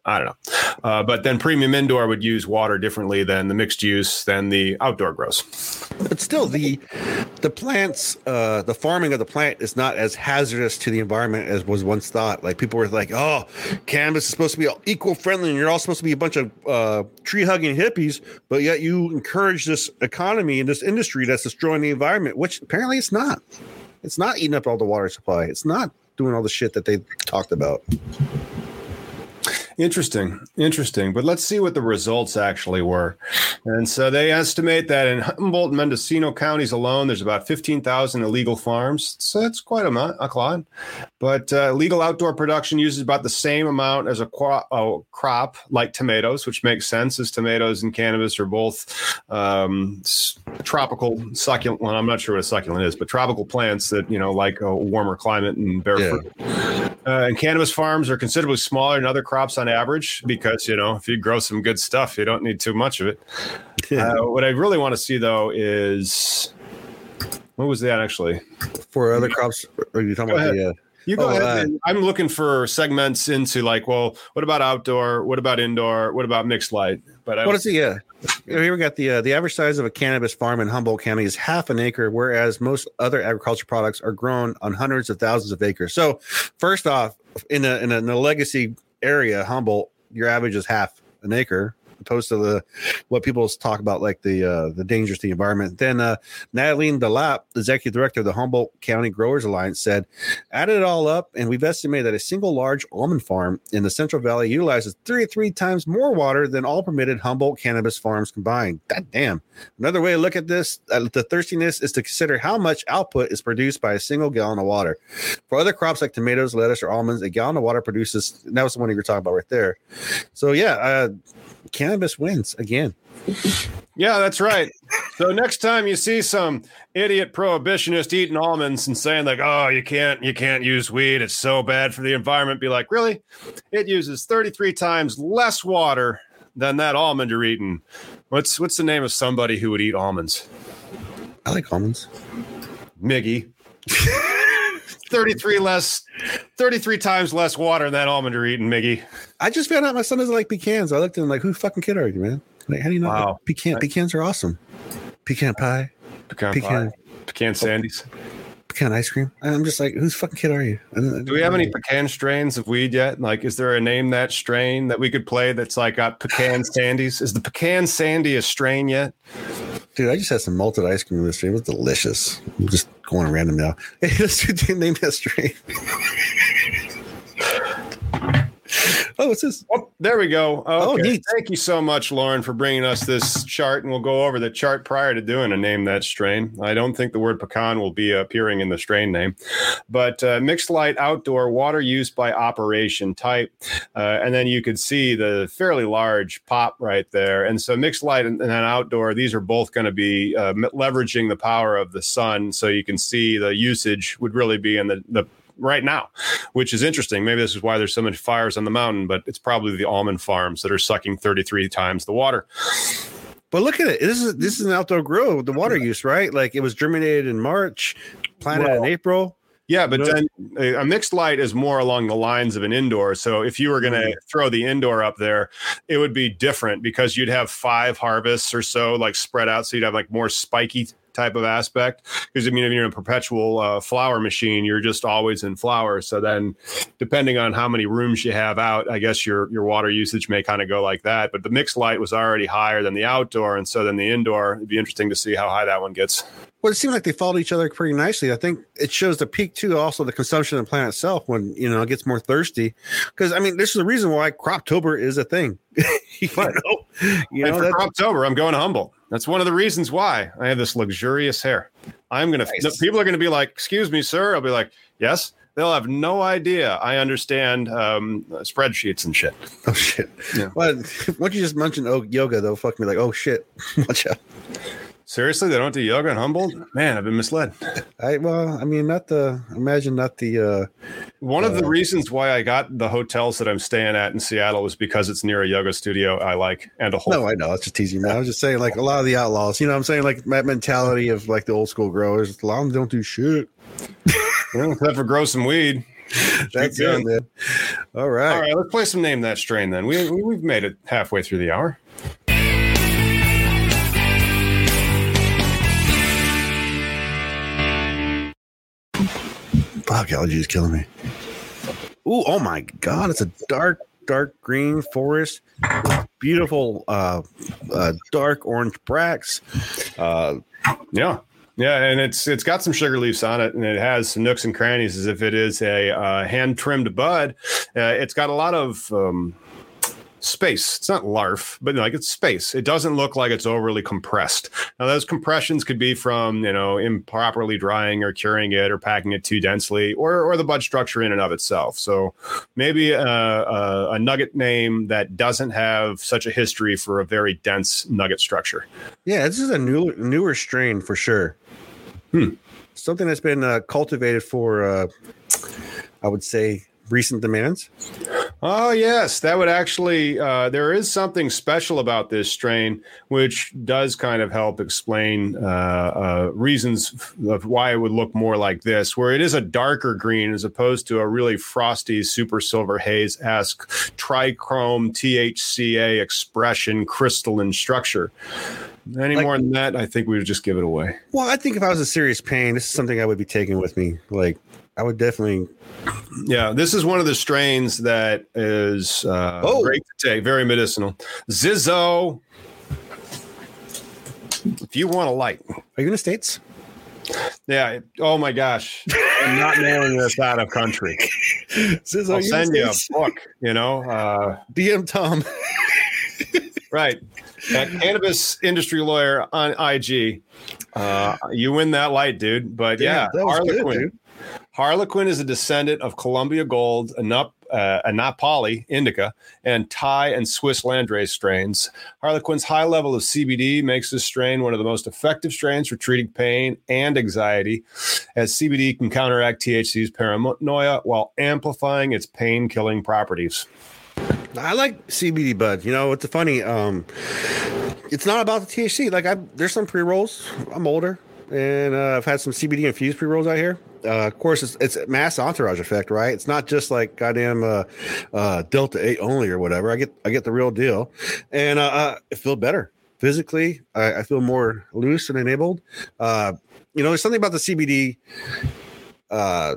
C: I don't know. Uh, but then premium indoor would use water differently than the mixed use than the outdoor grows.
B: But still, the the plants, uh, the farming of the plant is not as hazardous to the environment as was once thought. Like people were like, "Oh, cannabis is supposed to be eco friendly, and you're all supposed to be a bunch of uh, tree hugging hippies," but yet you encourage this economy and this industry that's destroying the environment, which apparently it's not. It's not eating up all the water supply. It's not doing all the shit that they talked about.
C: Interesting, interesting. But let's see what the results actually were. And so they estimate that in Humboldt and Mendocino counties alone, there's about 15,000 illegal farms. So that's quite a, amount, a lot. But uh, legal outdoor production uses about the same amount as a, a crop like tomatoes, which makes sense as tomatoes and cannabis are both um, tropical succulent. Well, I'm not sure what a succulent is, but tropical plants that, you know, like a warmer climate and bear
B: Yeah.
C: fruit. Uh, and cannabis farms are considerably smaller than other crops on average because, you know, if you grow some good stuff, you don't need too much of it. <laughs> Uh, what I really want to see, though, is what was that actually?
B: For other crops, are you talking
C: Go
B: about the? Uh,
C: You go
B: Oh,
C: ahead.
B: uh,
C: I'm looking for segments into like, well, what about outdoor? What about indoor? What about mixed light? But I
B: What is it? Yeah. Here we got the uh, the average size of a cannabis farm in Humboldt County is half an acre, whereas most other agriculture products are grown on hundreds of thousands of acres. So, first off, in a in a, in a legacy area, Humboldt, your average is half an acre, opposed to the what people talk about like the uh, the dangers to the environment. Then uh, Natalynne DeLapp, executive director of the Humboldt County Growers Alliance, said, "Added it all up, and we've estimated that a single large almond farm in the Central Valley utilizes 33 times more water than all permitted Humboldt cannabis farms combined. God damn! Another way to look at this, at the thirstiness, is to consider how much output is produced by a single gallon of water. For other crops like tomatoes, lettuce, or almonds, a gallon of water produces. That was the one you were talking about right there. So yeah, uh, cannabis wins again.
C: Yeah, that's right. So next time you see some idiot prohibitionist eating almonds and saying like, "Oh, you can't, you can't use weed; it's so bad for the environment," be like, "Really? It uses 33 times less water than that almond you're eating." What's what's the name of somebody who would eat almonds?
B: I like almonds.
C: Miggy. <laughs> 33 less 33 times less water than that almond you're eating, Miggy.
B: I just found out my son doesn't like pecans. I looked at him like, "Who fucking kid are you, man? Like, how do you know
C: Wow.
B: pecan? Pecans are awesome. Pecan pie,
C: Pecan,
B: pecan,
C: pie. pecan sandies.
B: pecan ice cream. I'm just like, whose fucking kid are you?
C: Do we have any pecan strains of weed yet? Like, is there a name that strain that we could play that's like got pecan <sighs> sandies? Is the pecan sandy a strain yet?
B: Dude, I just had some malted ice cream year. It was delicious. I'm just going random now. <laughs> Hey, let's do name strain. Oh, what's this?
C: Oh, there we go.
B: Oh, neat.
C: Thank you so much, Lauren, for bringing us this chart, and we'll go over the chart prior to doing a name that strain. I don't think the word pecan will be appearing in the strain name, but uh, mixed light outdoor water use by operation type, uh, and then you could see the fairly large pop right there. And so mixed light and, and then outdoor, these are both going to be uh, leveraging the power of the sun, so you can see the usage would really be in the the right now, which is interesting. Maybe this is why there's so many fires on the mountain, but it's probably the almond farms that are sucking 33 times the water.
B: But look at it. This is this is an outdoor grow. The water use, right? Like it was germinated in March, planted
C: Well,
B: in April.
C: Yeah, but then a, a mixed light is more along the lines of an indoor. So if you were going to hmm. throw the indoor up there, it would be different because you'd have five harvests or so like spread out. So you'd have like more spiky type of aspect. Because I mean, if you're in a perpetual uh, flower machine, you're just always in flower. So then, depending on how many rooms you have out, I guess your your water usage may kind of go like that. But the mixed light was already higher than the outdoor, and so then the indoor. It'd be interesting to see how high that one gets.
B: Well, it seemed like they followed each other pretty nicely. I think it shows the peak too, also the consumption of the plant itself when you know it gets more thirsty. Because I mean, this is the reason why Croptober is a thing. <laughs> you
C: Right.
B: know, you know
C: for
B: that,
C: October, I'm going to Humboldt. That's one of the reasons why I have this luxurious hair. I'm gonna.
B: Nice.
C: People are gonna be like, "Excuse me, sir." I'll be like, "Yes." They'll have no idea I understand um, spreadsheets and shit.
B: Oh shit.
C: Yeah.
B: Well, <laughs> once you just mention oh, yoga, though, fuck me like, oh shit, <laughs> watch out.
C: Seriously, they don't do yoga in Humboldt? Man, I've been misled.
B: I well, I mean, not the imagine not the uh
C: One of the
B: Uh,
C: reasons why I got the hotels that I'm staying at in Seattle was because it's near a yoga studio I like and a whole.
B: No, I know. It's just teasing. Man. I was just saying, like a lot of the outlaws. You know, what I'm saying like that mentality of like the old school growers. A lot of them don't do shit.
C: Except for grow some weed. <laughs>
B: That's it, man. All right.
C: All right, let's play some name that strain then. We- we've made it halfway through the hour.
B: Fuck, allergy is killing me. Ooh, oh my god, it's a dark, dark green forest. Beautiful, uh, uh dark orange bracts. Uh,
C: Yeah. Yeah, and it's it's got some sugar leaves on it, and it has some nooks and crannies as if it is a uh, hand trimmed bud. Uh, it's got a lot of um, space. It's not larf, but like it's space. It doesn't look like it's overly compressed. Now, those compressions could be from you know improperly drying or curing it or packing it too densely, or or the bud structure in and of itself. So maybe a, a, a nugget name that doesn't have such a history for a very dense nugget structure.
B: yeah, this is a new, newer strain for sure.
C: Hmm.
B: Something that's been uh, cultivated for, uh, I would say, recent demands.
C: Oh yes, that would actually. Uh, there is something special about this strain, which does kind of help explain uh, uh, reasons of why it would look more like this, where it is a darker green as opposed to a really frosty super silver haze esque trichome THCA expression crystalline structure. Any
B: Like-
C: more than that, I think we would just give it away.
B: Well, I think if I was a serious pain, this is something I would be taking with me. Like, I would definitely.
C: Yeah, this is one of the strains that is uh,
B: Oh.
C: great to take, very medicinal. Zizzo. If you want a light,
B: Are you in the states?
C: yeah. Oh my gosh, <laughs> I'm not mailing this out of country.
B: Says,
C: I'll send you a book. You know, uh,
B: DM Tom. <laughs>
C: right? At Cannabis Industry Lawyer on IG. Uh, you win that light, dude. But yeah,
B: that was good,
C: Harlequin. Harlequin is a descendant of Columbia Gold, Anap, uh, Anapali indica, and Thai and Swiss Landrace strains. Harlequin's high level of CBD makes this strain one of the most effective strains for treating pain and anxiety, as CBD can counteract THC's paranoia while amplifying its pain killing properties.
B: I like CBD bud. You know, it's a funny. Um, it's not about the THC. Like, I there's some pre rolls. I'm older, and uh, I've had some CBD infused pre rolls out here. Uh, of course, it's, it's mass entourage effect, right? It's not just like goddamn uh, uh, Delta Eight only or whatever. I get I get the real deal, and uh, uh, I feel better physically. I, I feel more loose and enabled. Uh, you know, there's something about the CBD. Uh,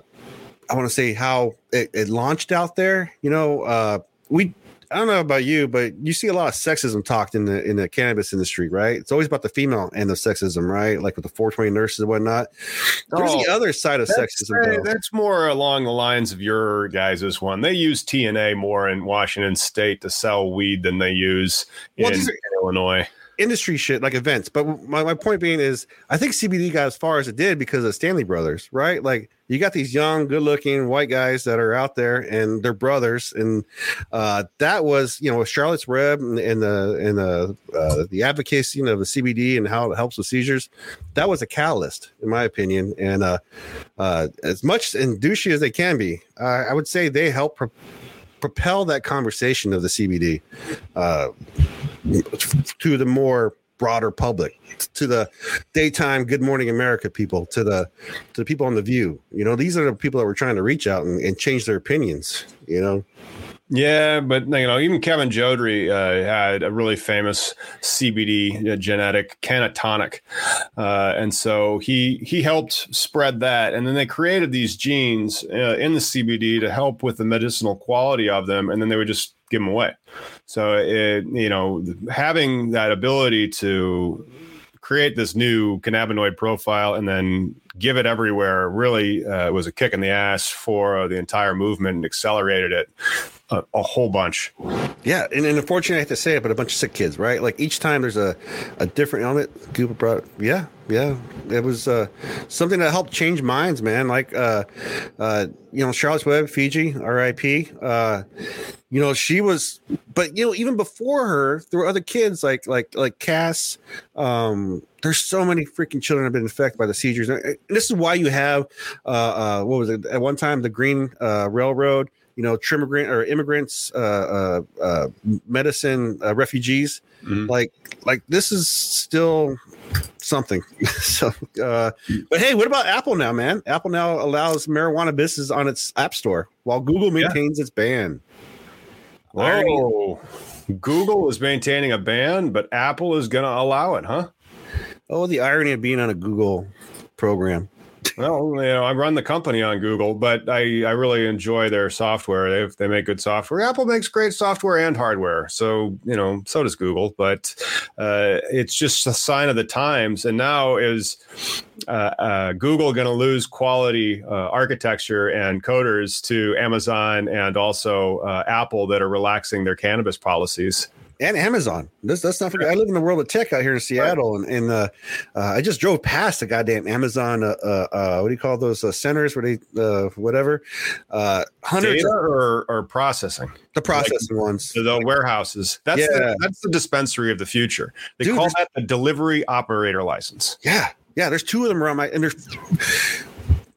B: I want to say how it, it launched out there. You know, uh, we I don't know about you, but you see a lot of sexism talked in the in the cannabis industry, right? It's always about the female end of sexism, right? Like with the 420 nurses and whatnot. There's the
C: Oh,
B: other side of
C: That's,
B: sexism,
C: uh,
B: though.
C: that's more along the lines of your guys' one. They use TNA more in Washington State to sell weed than they use
B: Well,
C: in Illinois.
B: Industry shit like events. But my, my point being is I think CBD got as far as it did because of Stanley Brothers, right? Like you got these young, good looking white guys that are out there and they're brothers. And uh, that was, you know, Charlotte's Web and, and the and the uh, the advocacy of the CBD and how it helps with seizures. That was a catalyst, in my opinion. And uh, uh, as much and douchey as they can be, I would say they help pro- propel that conversation of the CBD. Uh, to the more broader public to the daytime good morning america people to the to the people on the view you know these are the people that we're trying to reach out and, and change their opinions you know
C: Yeah, but you know, even Kevin Jodrey uh, had a really famous CBD uh, genetic Cannatonic, uh, and so he he helped spread that. And then they created these genes uh, in the CBD to help with the medicinal quality of them, and then they would just give them away. So it you know having that ability to create this new cannabinoid profile and then give it everywhere really uh, was a kick in the ass for uh, the entire movement and accelerated it a, a whole bunch.
B: Yeah, and, and unfortunately, I have to say it, but a bunch of sick kids, right? Like each time there's a, a different element. Google brought, yeah, yeah, it was uh, something that helped change minds, man. Like, uh, uh, you know, Charlotte's Web, Figi, R.I.P. Uh, you know, she was, but you know, even before her, there were other kids like like like Cass. Um, there's so many freaking children have been infected by the seizures. And this is why you have, uh, uh, what was it at one time, the Green uh, Railroad you know, immigrant or immigrants, uh, uh, uh, medicine uh, refugees. Mm-hmm. Like, like this is still something. <laughs> so, uh, but hey, what about Apple now, man? Apple now allows marijuana business on its app store while Google maintains yeah. its ban.
C: Oh, Google is maintaining a ban, but Apple is going to allow it, huh?
B: Oh, the irony of being on a Google program.
C: Well, you know, I run the company on Google, but I, I really enjoy their software. They they make good software. Apple makes great software and hardware, so you know, so does Google. But uh, it's just a sign of the times. And now is uh, uh, Google going to lose quality uh, architecture and coders to Amazon and also uh, Apple that are relaxing their cannabis policies?
B: And Amazon. This that's not forget. I live in the world of tech out here in Seattle, and, and uh, uh, I just drove past the goddamn Amazon. Uh, uh, uh what do you call those uh, centers? Where they whatever
C: hundreds Data or, or processing
B: the processing like, ones,
C: the warehouses. That's yeah. the, that's the dispensary of the future. They Dude, call that the delivery operator license.
B: Yeah, yeah. There's two of them around my and there's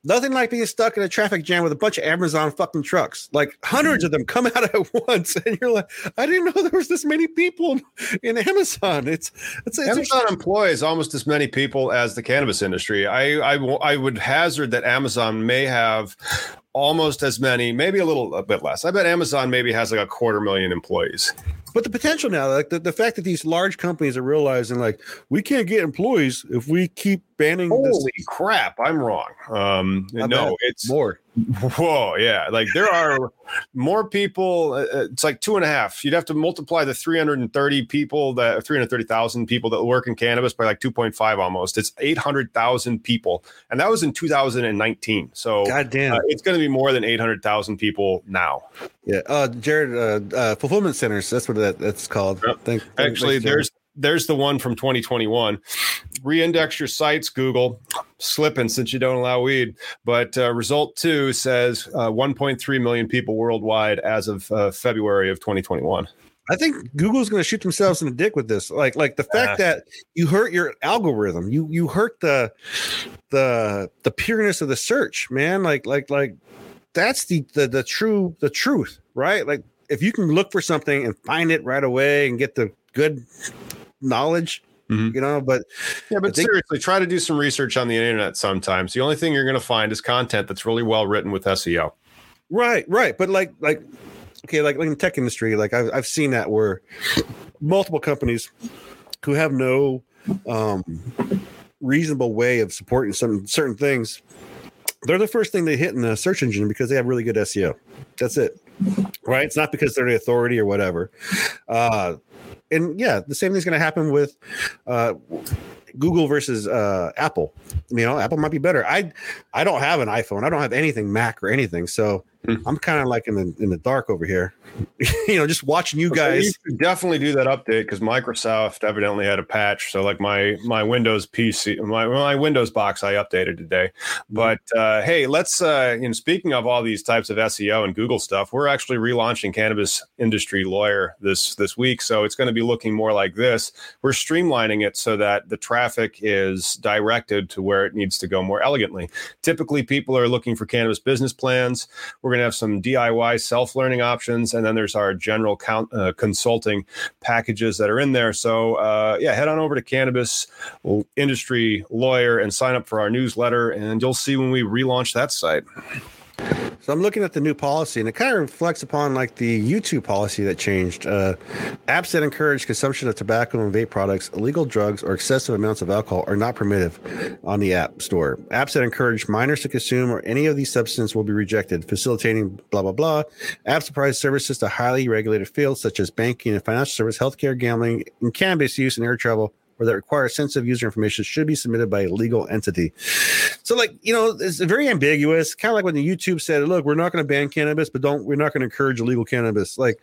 B: Nothing like being stuck in a traffic jam with a bunch of Amazon fucking trucks. Like hundreds hmm. of them come out at <laughs> once, and you're like, I didn't know there was this many people in Amazon. It's, it's, it's
C: Amazon employs almost as many people as the cannabis industry. I, I I would hazard that Amazon may have almost as many, maybe a little a bit less. I bet Amazon maybe has like a quarter million employees
B: but the potential now, like the, the fact that these large companies are realizing like we can't get employees if we keep banning
C: Holy this. crap, I'm wrong. Um no, it's
B: more.
C: Whoa, yeah. Like there are more people. Uh, uh, it's like two and a half. You'd have to multiply the 330 people that 330,000 people that work in cannabis by like 2.5 almost. It's 800,000 people. And that was in 2019. So
B: goddamn, uh,
C: it's going to be more than 800,000 people now.
B: Yeah. Uh, Jared, uh, uh, fulfillment centers. That's what that, that's called.
C: Yep. Thank, Actually, there's there's the one from 2021. Reindex your sites, Google. Slipping since you don't allow weed. But uh, result two says uh, 1.3 million people worldwide as of uh, February of 2021.
B: I think Google's going to shoot themselves in the dick with this. Like, like the fact that you hurt your algorithm, you you hurt the the the pureness of the search, man. Like, like, like that's the the the true the truth, right? Like, if you can look for something and find it right away and get the good knowledge mm-hmm. you know but
C: yeah but think, seriously try to do some research on the internet sometimes the only thing you're going to find is content that's really well written with seo
B: right right. But like like okay like, like in the tech industry like I've, I've seen that where multiple companies who have no um reasonable way of supporting some certain things they're the first thing they hit in the search engine because they have really good seo that's it right? It's not because they're the authority or whatever. Uh and yeah, the same thing's going to happen with uh, Google versus uh, Apple. You know, Apple might be better. I I don't have an iPhone. I don't have anything Mac or anything. So. I'm kind of like in the in the dark over here, <laughs> you know, just watching you guys.
C: You definitely do that update because Microsoft evidently had a patch. So like my my Windows PC, my my Windows box, I updated today. Mm-hmm. But uh, hey, let's uh, you know, speaking of all these types of SEO and Google stuff, we're actually relaunching Cannabis Industry Lawyer this this week. So it's going to be looking more like this. We're streamlining it so that the traffic is directed to where it needs to go more elegantly. Typically, people are looking for cannabis business plans. We're going to have some DIY self learning options, and then there's our general count, uh, consulting packages that are in there. So, uh, yeah, head on over to Cannabis Industry Lawyer and sign up for our newsletter, and you'll see when we relaunch that site.
B: So I'm looking at the new policy, and it kind of reflects upon like the YouTube policy that changed. Uh, apps that encourage consumption of tobacco and vape products, illegal drugs, or excessive amounts of alcohol are not permitted on the App Store. Apps that encourage minors to consume or any of these substances will be rejected, facilitating blah blah blah. Apps provide services to highly regulated fields such as banking and financial service, healthcare, gambling, and cannabis use and air travel or that require sensitive user information should be submitted by a legal entity. So like you know, it's very ambiguous. Kind of like when the YouTube said, "Look, we're not going to ban cannabis, but don't we're not going to encourage illegal cannabis." Like,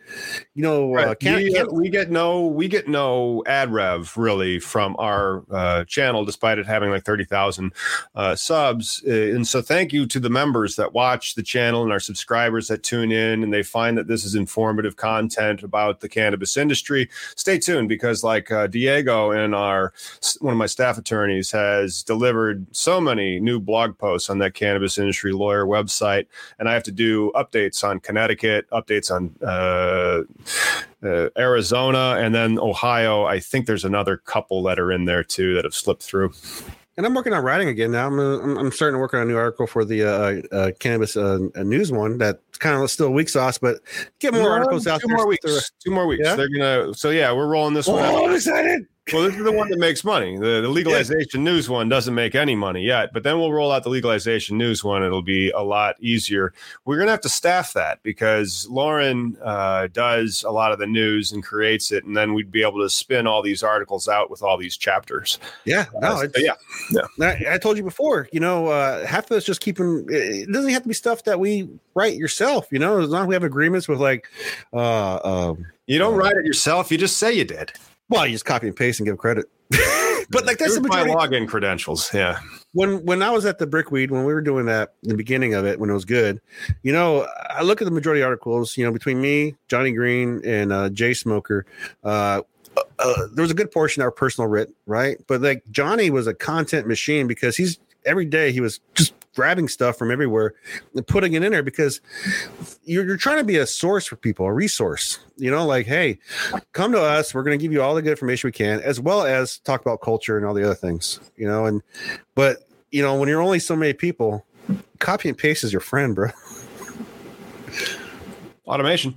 B: you know, uh, can,
C: we,
B: can-
C: we get no we get no ad rev really from our uh, channel, despite it having like thirty thousand uh, subs. Uh, and so, thank you to the members that watch the channel and our subscribers that tune in and they find that this is informative content about the cannabis industry. Stay tuned because, like uh, Diego and our one of my staff attorneys has delivered so many new blog posts on that cannabis industry lawyer website, and I have to do updates on Connecticut, updates on. Uh, uh, Arizona and then Ohio. I think there's another couple that are in there too that have slipped through.
B: and I'm working on writing again now. I'm uh, I'm, I'm starting to work on a new article for the uh, uh, cannabis uh, news one. That's kind of still weak sauce, but get more articles out
C: two
B: there.
C: more weeks. Two more weeks.
B: Yeah?
C: They're gonna. So yeah, we're rolling this one.
B: Oh,
C: out.
B: I'm excited!
C: Well, this is the one that makes money. The, the legalization news one doesn't make any money yet, but then we'll roll out the legalization news one. It'll be a lot easier. We're going to have to staff that because Lauren uh, does a lot of the news and creates it, and then we'd be able to spin all these articles out with all these chapters.
B: Yeah, no,
C: Uh,
B: it's,
C: yeah.
B: I, I told you before. You know, uh, half of us just keeping. It doesn't have to be stuff that we write yourself. You know, as long as we have agreements with like, uh, um,
C: You don't write it yourself. You just say you did.
B: Well, you just copy and paste and give credit. <laughs> but like that's the
C: my login credentials. Yeah.
B: when when I was at the Brickweed, when we were doing that, the beginning of it, when it was good, you know, I look at the majority articles. You know, between me, Johnny Green, and uh, Jay Smoker, uh, uh, there was a good portion that were personal writ, right? But like Johnny was a content machine because he's every day he was just grabbing stuff from everywhere and putting it in there because you're, you're trying to be a source for people, a resource. You know, like, hey, come to us. We're going to give you all the good information we can, as well as talk about culture and all the other things. You know, and but you know, when you're only so many people, copy and paste is your friend, bro.
C: Automation.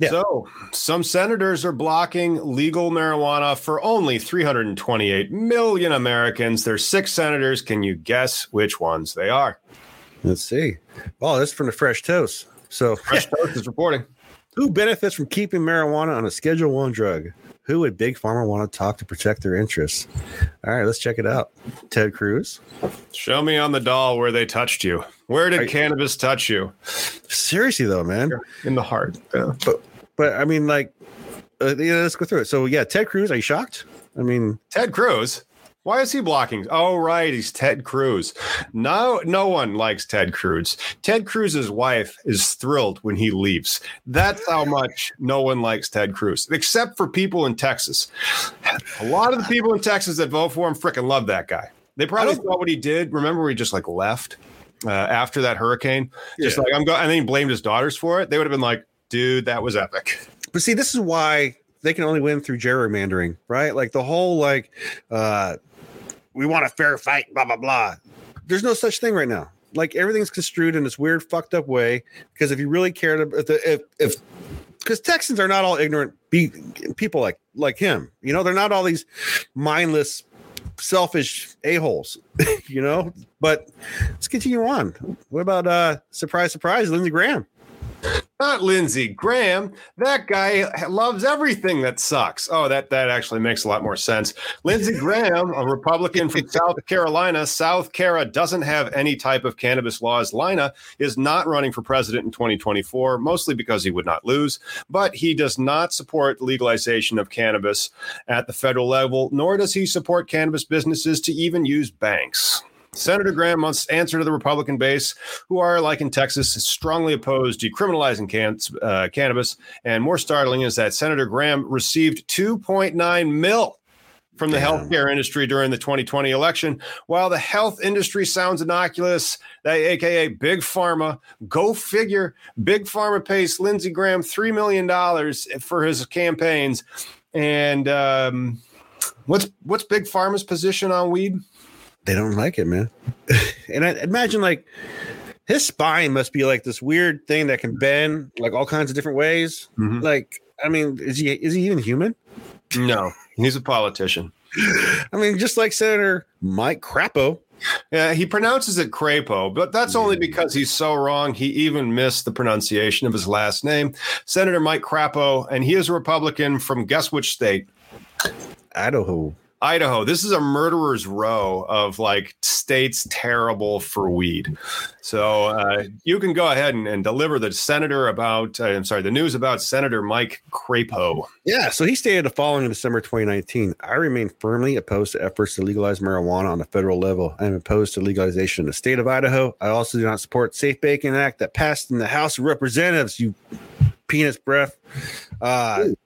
B: Yeah.
C: So, some senators are blocking legal marijuana for only 328 million Americans. There's six senators. Can you guess which ones they are?
B: Let's see. Oh, this is from the Fresh Toast. So,
C: Fresh <laughs> Toast is reporting.
B: who benefits from keeping marijuana on a Schedule One drug? Who would Big Pharma want to talk to protect their interests? All right, let's check it out. Ted Cruz.
C: Show me on the doll where they touched you. Where did
B: Are-
C: cannabis touch you?
B: Seriously though, man.
C: In the heart. Yeah.
B: But I mean, like, uh, yeah, let's go through it. So, yeah, Ted Cruz. Are you shocked? I mean,
C: Ted Cruz. Why is he blocking? Oh, right, he's Ted Cruz. No, no one likes Ted Cruz. Ted Cruz's wife is thrilled when he leaves. That's how much no one likes Ted Cruz, except for people in Texas. A lot of the people in Texas that vote for him freaking love that guy. They probably thought what he did. Remember, he just like left uh, after that hurricane. Just
B: Yeah.
C: like I'm going, and then he blamed his daughters for it. They would have been like, "Dude, that was epic."
B: but see, this is why they can only win through gerrymandering, right? Like the whole like, uh, we want a fair fight, blah blah blah. There's no such thing right now. Like everything's construed in this weird, fucked up way. Because if you really cared, about if the, if if because Texans are not all ignorant be, people like like him, you know, they're not all these mindless, selfish a holes, <laughs> you know. But let's continue on. What about uh surprise, surprise, Lindsey Graham?
C: Not Lindsey Graham. That guy loves everything that sucks. Oh, that that actually makes a lot more sense. Lindsey <laughs> Graham, a Republican from <laughs> South Carolina, South Cara doesn't have any type of cannabis laws. Lina is not running for president in 2024, mostly because he would not lose, but he does not support legalization of cannabis at the federal level, nor does he support cannabis businesses to even use banks. Senator Graham must answer to the Republican base, who are, like in Texas, strongly opposed to decriminalizing can- uh, cannabis. And more startling is that Senator Graham received 2.9 mil from the
B: Damn.
C: healthcare industry during the 2020 election. While the health industry sounds innocuous, that aka Big Pharma, go figure, Big Pharma pays Lindsey Graham $3 million for his campaigns. And um, what's what's Big Pharma's position on weed?
B: They don't like it, man. <laughs> and I imagine like his spine must be like this weird thing that can bend like all kinds of different ways.
C: Mhm.
B: Like, I mean, is he is he even human?
C: No, he's a politician. <sighs>
B: I mean, just like Senator Mike Crapo.
C: Yeah, he pronounces it Crapo, but that's only because he's so wrong. He even missed the pronunciation of his last name, Senator Mike Crapo, and he is a Republican from guess which state?
B: Idaho.
C: Idaho. This is a murderer's row of like states terrible for weed. So uh, you can go ahead and, and deliver the senator about, uh, I'm sorry, the news about Senator Mike Crapo.
B: Yeah, so he stated the following in December 2019 I remain firmly opposed to efforts to legalize marijuana on the federal level. I am opposed to legalization in the state of Idaho. I also do not support Safe Banking Act that passed in the House of Representatives, you penis breath. Uh, it's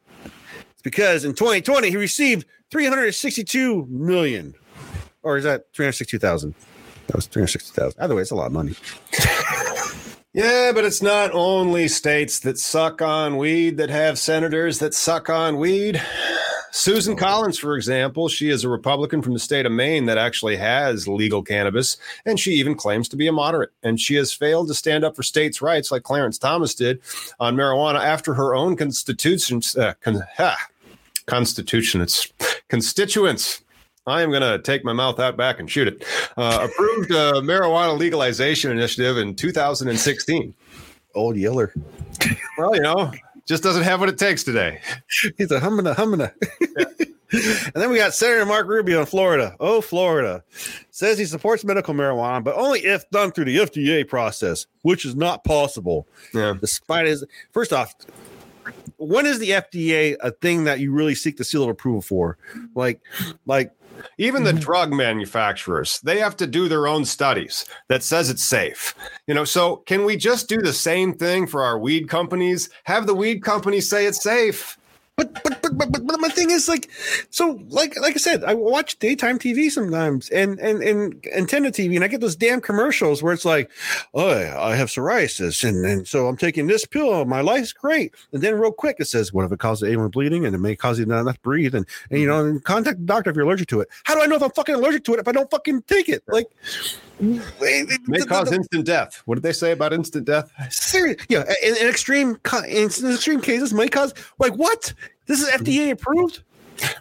B: because in 2020 he received 362 million. Or is that 362,000? That was 360,000. Either way, it's a lot of money. <laughs>
C: Yeah, but it's not only states that suck on weed that have senators that suck on weed. Susan Collins, for example, she is a Republican from the state of Maine that actually has legal cannabis, and she even claims to be a moderate. And she has failed to stand up for states' rights like Clarence Thomas did on marijuana after her own constitution. uh, con- ha, constitution, it's constituents I am going to take my mouth out back and shoot it. Uh, approved a marijuana legalization initiative in 2016.
B: Old Yeller.
C: Well, you know, just doesn't have what it takes today.
B: He's a humming a humming a. <laughs> and then we got Senator Marco Rubio in Florida. Oh, Florida says he supports medical marijuana, but only if done through the FDA process, which is not possible.
C: Yeah.
B: Despite his first off, when is the FDA a thing that you really seek the seal of approval for? Like, like
C: even the mm-hmm. drug manufacturers they have to do their own studies that says it's safe. You know so can we just do the same thing for our weed companies? Have the weed companies say it's safe
B: but but, but but but my thing is like so like like I said, I watch daytime TV sometimes and and and antenna TV and I get those damn commercials where it's like, oh I have psoriasis and, and so I'm taking this pill, my life's great. And then real quick it says, what if it causes anyone bleeding and it may cause you not enough to breathe and, and you mm-hmm. know and contact the doctor if you're allergic to it. How do I know if I'm fucking allergic to it if I don't fucking take it? Like
C: may cause instant death. What did they say about instant death?
B: Serious, yeah. In, in extreme, in extreme cases, may cause like what? This is FDA approved.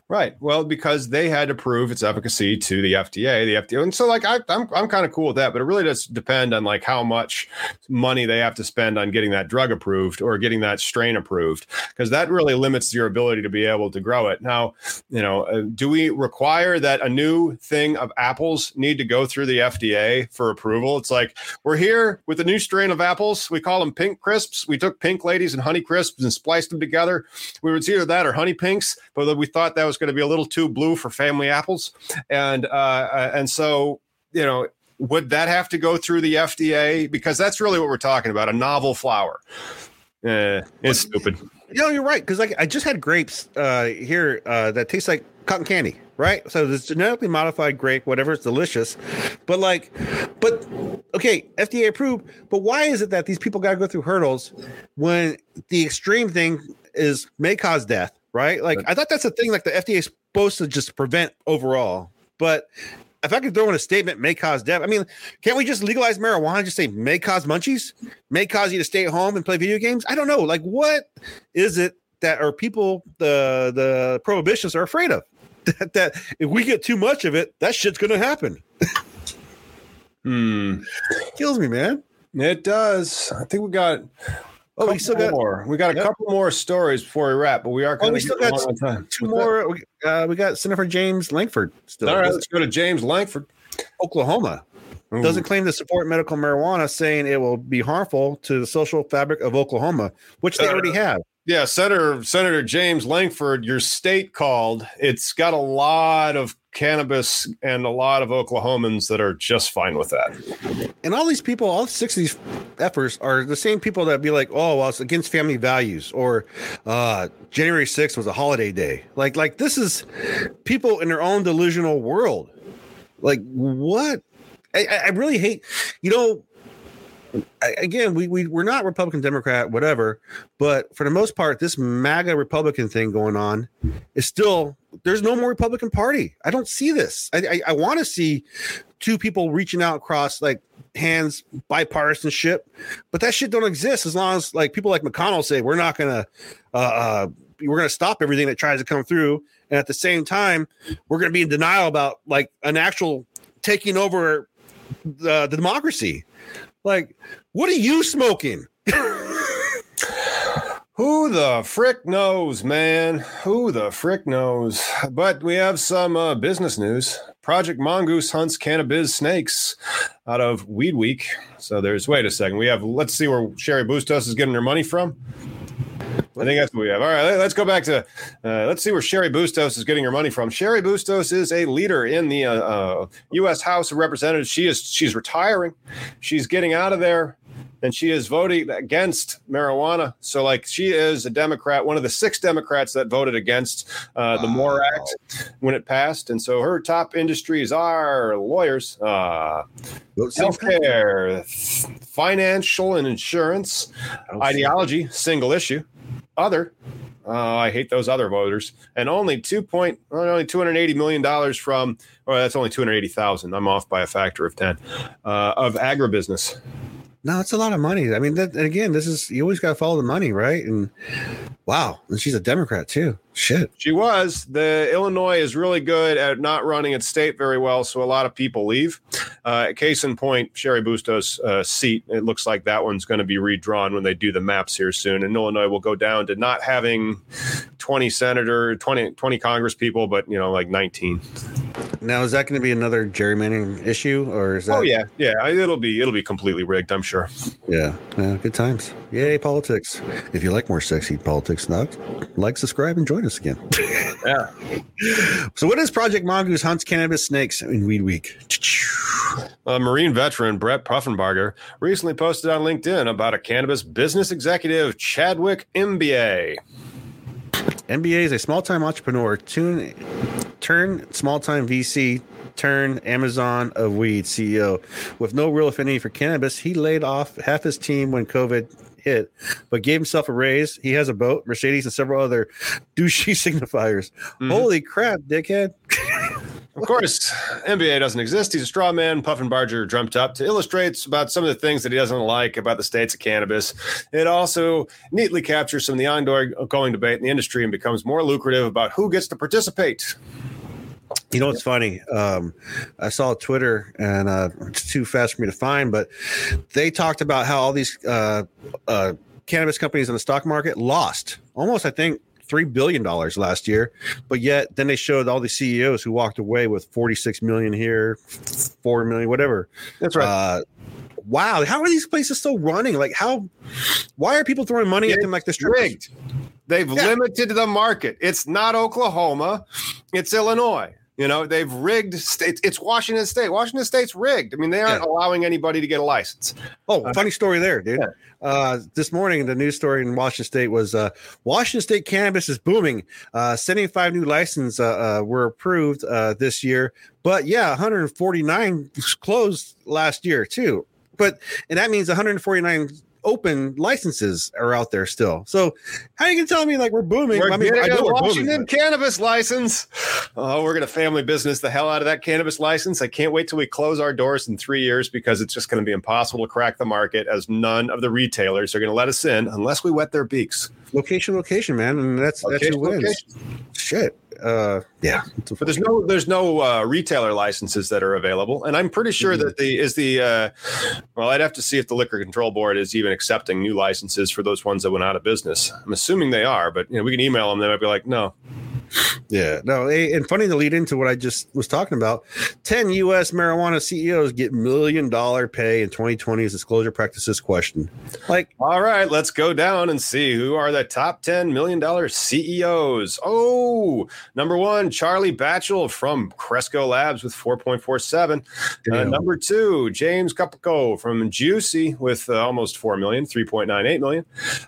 C: Right. Well, because they had to prove its efficacy to the FDA, the FDA, and so like I, I'm I'm kind of cool with that, but it really does depend on like how much money they have to spend on getting that drug approved or getting that strain approved, because that really limits your ability to be able to grow it. Now, you know, uh, do we require that a new thing of apples need to go through the FDA for approval? It's like we're here with a new strain of apples. We call them pink crisps. We took pink ladies and honey crisps and spliced them together. We would see either that or honey pinks, but we thought that was going to be a little too blue for family apples, and uh, uh, and so you know would that have to go through the FDA because that's really what we're talking about a novel flower. Eh, it's stupid.
B: You know, you're right because like I just had grapes uh, here uh, that taste like cotton candy, right? So this genetically modified grape, whatever, it's delicious. But like, but okay, FDA approved. But why is it that these people got to go through hurdles when the extreme thing is may cause death? Right? Like I thought that's a thing like the FDA is supposed to just prevent overall. But if I could throw in a statement may cause death, I mean, can't we just legalize marijuana? Just say may cause munchies, may cause you to stay at home and play video games. I don't know. Like, what is it that are people the the prohibitions are afraid of? <laughs> that, that if we get too much of it, that shit's gonna happen.
C: hmm.
B: Kills me, man.
C: It does. I think we got Oh, we still got more. We got a yep. couple more stories before we wrap, but we are.
B: Oh, we still got two, two more. We, uh, we got Senator James Lankford still.
C: All right, let's go to James Lankford,
B: Oklahoma. Ooh. Doesn't claim to support medical marijuana, saying it will be harmful to the social fabric of Oklahoma, which they uh, already have.
C: Yeah, Senator Senator James Lankford, your state called. It's got a lot of cannabis and a lot of Oklahomans that are just fine with that.
B: And all these people, all six of these efforts are the same people that be like, "Oh, well, it's against family values," or uh, January 6th was a holiday day. Like, like this is people in their own delusional world. Like, what? I, I really hate, you know, again, we, we we're not Republican, Democrat, whatever, but for the most part, this MAGA Republican thing going on is still there's no more Republican Party. I don't see this. I I, I want to see two people reaching out across like hands bipartisanship, but that shit don't exist as long as like people like McConnell say we're not gonna uh, uh we're gonna stop everything that tries to come through, and at the same time we're gonna be in denial about like an actual taking over the, the democracy. Like, what are you smoking? <laughs>
C: Who the frick knows, man? Who the frick knows? But we have some uh, business news. Project Mongoose hunts cannabis snakes out of Weed Week. So there's, wait a second. We have, let's see where Cheri Bustos is getting her money from. I think that's what we have. All right, let's go back to uh, let's see where Cheri Bustos is getting her money from. Cheri Bustos is a leader in the uh, uh, U.S. House of Representatives. She is she's retiring. She's getting out of there and she is voting against marijuana. So, like, she is a Democrat, one of the six Democrats that voted against uh, the wow. MORE Act when it passed. And so, her top industries are lawyers, uh, healthcare, financial and insurance, ideology, single issue, other. Uh, I hate those other voters, and only two point, only two hundred eighty million dollars from. Well, that's only two hundred eighty thousand. I'm off by a factor of ten uh, of agribusiness.
B: No, it's a lot of money. I mean, that, again, this is you always got to follow the money, right? And wow, and she's a Democrat too. Shit,
C: she was. The Illinois is really good at not running its state very well, so a lot of people leave. Uh, case in point, Cheri Bustos' uh, seat. It looks like that one's going to be redrawn when they do the maps here soon, and Illinois will go down to not having twenty senator, 20, 20 Congress people, but you know, like nineteen.
B: Now, is that going to be another gerrymandering issue, or is that?
C: Oh yeah, yeah. It'll be it'll be completely rigged. I'm sure.
B: Yeah, yeah. Good times. Yay, politics. If you like more sexy politics, not like, subscribe, and join us again. <laughs>
C: yeah.
B: So, what is Project Mongoose hunts cannabis snakes in Weed Week?
C: A Marine veteran Brett Puffenbarger recently posted on LinkedIn about a cannabis business executive, Chadwick MBA.
B: MBA is a small time entrepreneur, tune, turn small time VC, turn Amazon of weed CEO. With no real affinity for cannabis, he laid off half his team when COVID hit, but gave himself a raise. He has a boat, Mercedes, and several other <laughs> douchey signifiers. Mm-hmm. Holy crap, dickhead.
C: Of course, MBA doesn't exist. He's a straw man. Puffenbarger dreamt up to illustrate about some of the things that he doesn't like about the states of cannabis. It also neatly captures some of the ongoing debate in the industry and becomes more lucrative about who gets to participate.
B: You know what's funny? Um, I saw Twitter, and uh, it's too fast for me to find, but they talked about how all these uh, uh, cannabis companies in the stock market lost almost, I think, three billion dollars last year, but yet then they showed all the CEOs who walked away with forty six million here, four million, whatever.
C: That's right. Uh,
B: wow, how are these places still running? Like, how? Why are people throwing money it's at them like this?
C: Rigged. They've yeah. limited the market. It's not Oklahoma. It's Illinois. You know, they've rigged states. It's Washington State. Washington State's rigged. I mean, they aren't yeah. allowing anybody to get a license.
B: Oh, uh, funny story there, dude. Yeah. Uh, this morning, the news story in Washington State was uh, Washington State cannabis is booming. Uh, 75 new licenses uh, uh, were approved uh, this year, but yeah, 149 closed last year too. But and that means 149 open licenses are out there still. So how are you gonna tell me like we're booming?
C: We're I mean, I know we're Washington booming, but... cannabis license. Oh, we're gonna family business the hell out of that cannabis license. I can't wait till we close our doors in three years because it's just gonna be impossible to crack the market as none of the retailers are gonna let us in unless we wet their beaks.
B: Location, location, man, and that's location, that's who wins. Location. Shit uh, yeah.
C: But there's no there's no uh, retailer licenses that are available, and I'm pretty sure mm-hmm. that the is the uh, well, I'd have to see if the liquor control board is even accepting new licenses for those ones that went out of business. I'm assuming they are, but you know we can email them. They might be like, no,
B: yeah, no, and funny to lead into what I just was talking about. Ten U.S. marijuana CEOs get million dollar pay in 2020 as disclosure practices question. Like,
C: all right, let's go down and see who are the top 10 million dollar CEOs. Oh, number one, Charlie Bachtell from Cresco Labs with 4.47. Uh, number two, James Capico from Jushi with uh, almost 4 million, 3.98 million.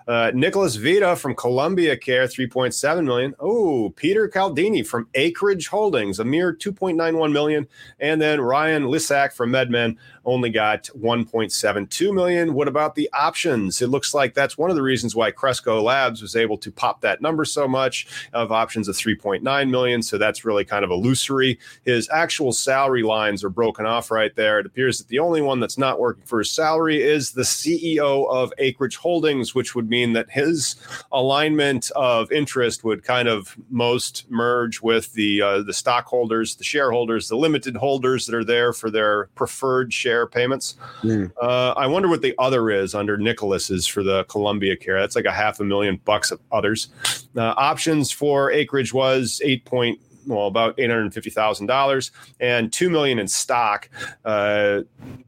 C: Uh, Nicholas Vita from Columbia Care, 3.7 million. Oh, Peter Peter Caldini from Acreage Holdings, a mere 2.91 million, and then Ryan Lissack from MedMen only got 1.72 million. What about the options? It looks like that's one of the reasons why Cresco Labs was able to pop that number so much of options of 3.9 million. So that's really kind of illusory. His actual salary lines are broken off right there. It appears that the only one that's not working for his salary is the CEO of Acreage Holdings, which would mean that his alignment of interest would kind of most merge with the uh, the stockholders, the shareholders, the limited holders that are there for their preferred share Obamacare payments.
B: Mm.
C: Uh, I wonder what the other is under Nicholas's for the Columbia Care. That's like a half a million bucks of others. Uh, options for acreage was eight point well about eight hundred fifty thousand dollars and two million in stock. Uh,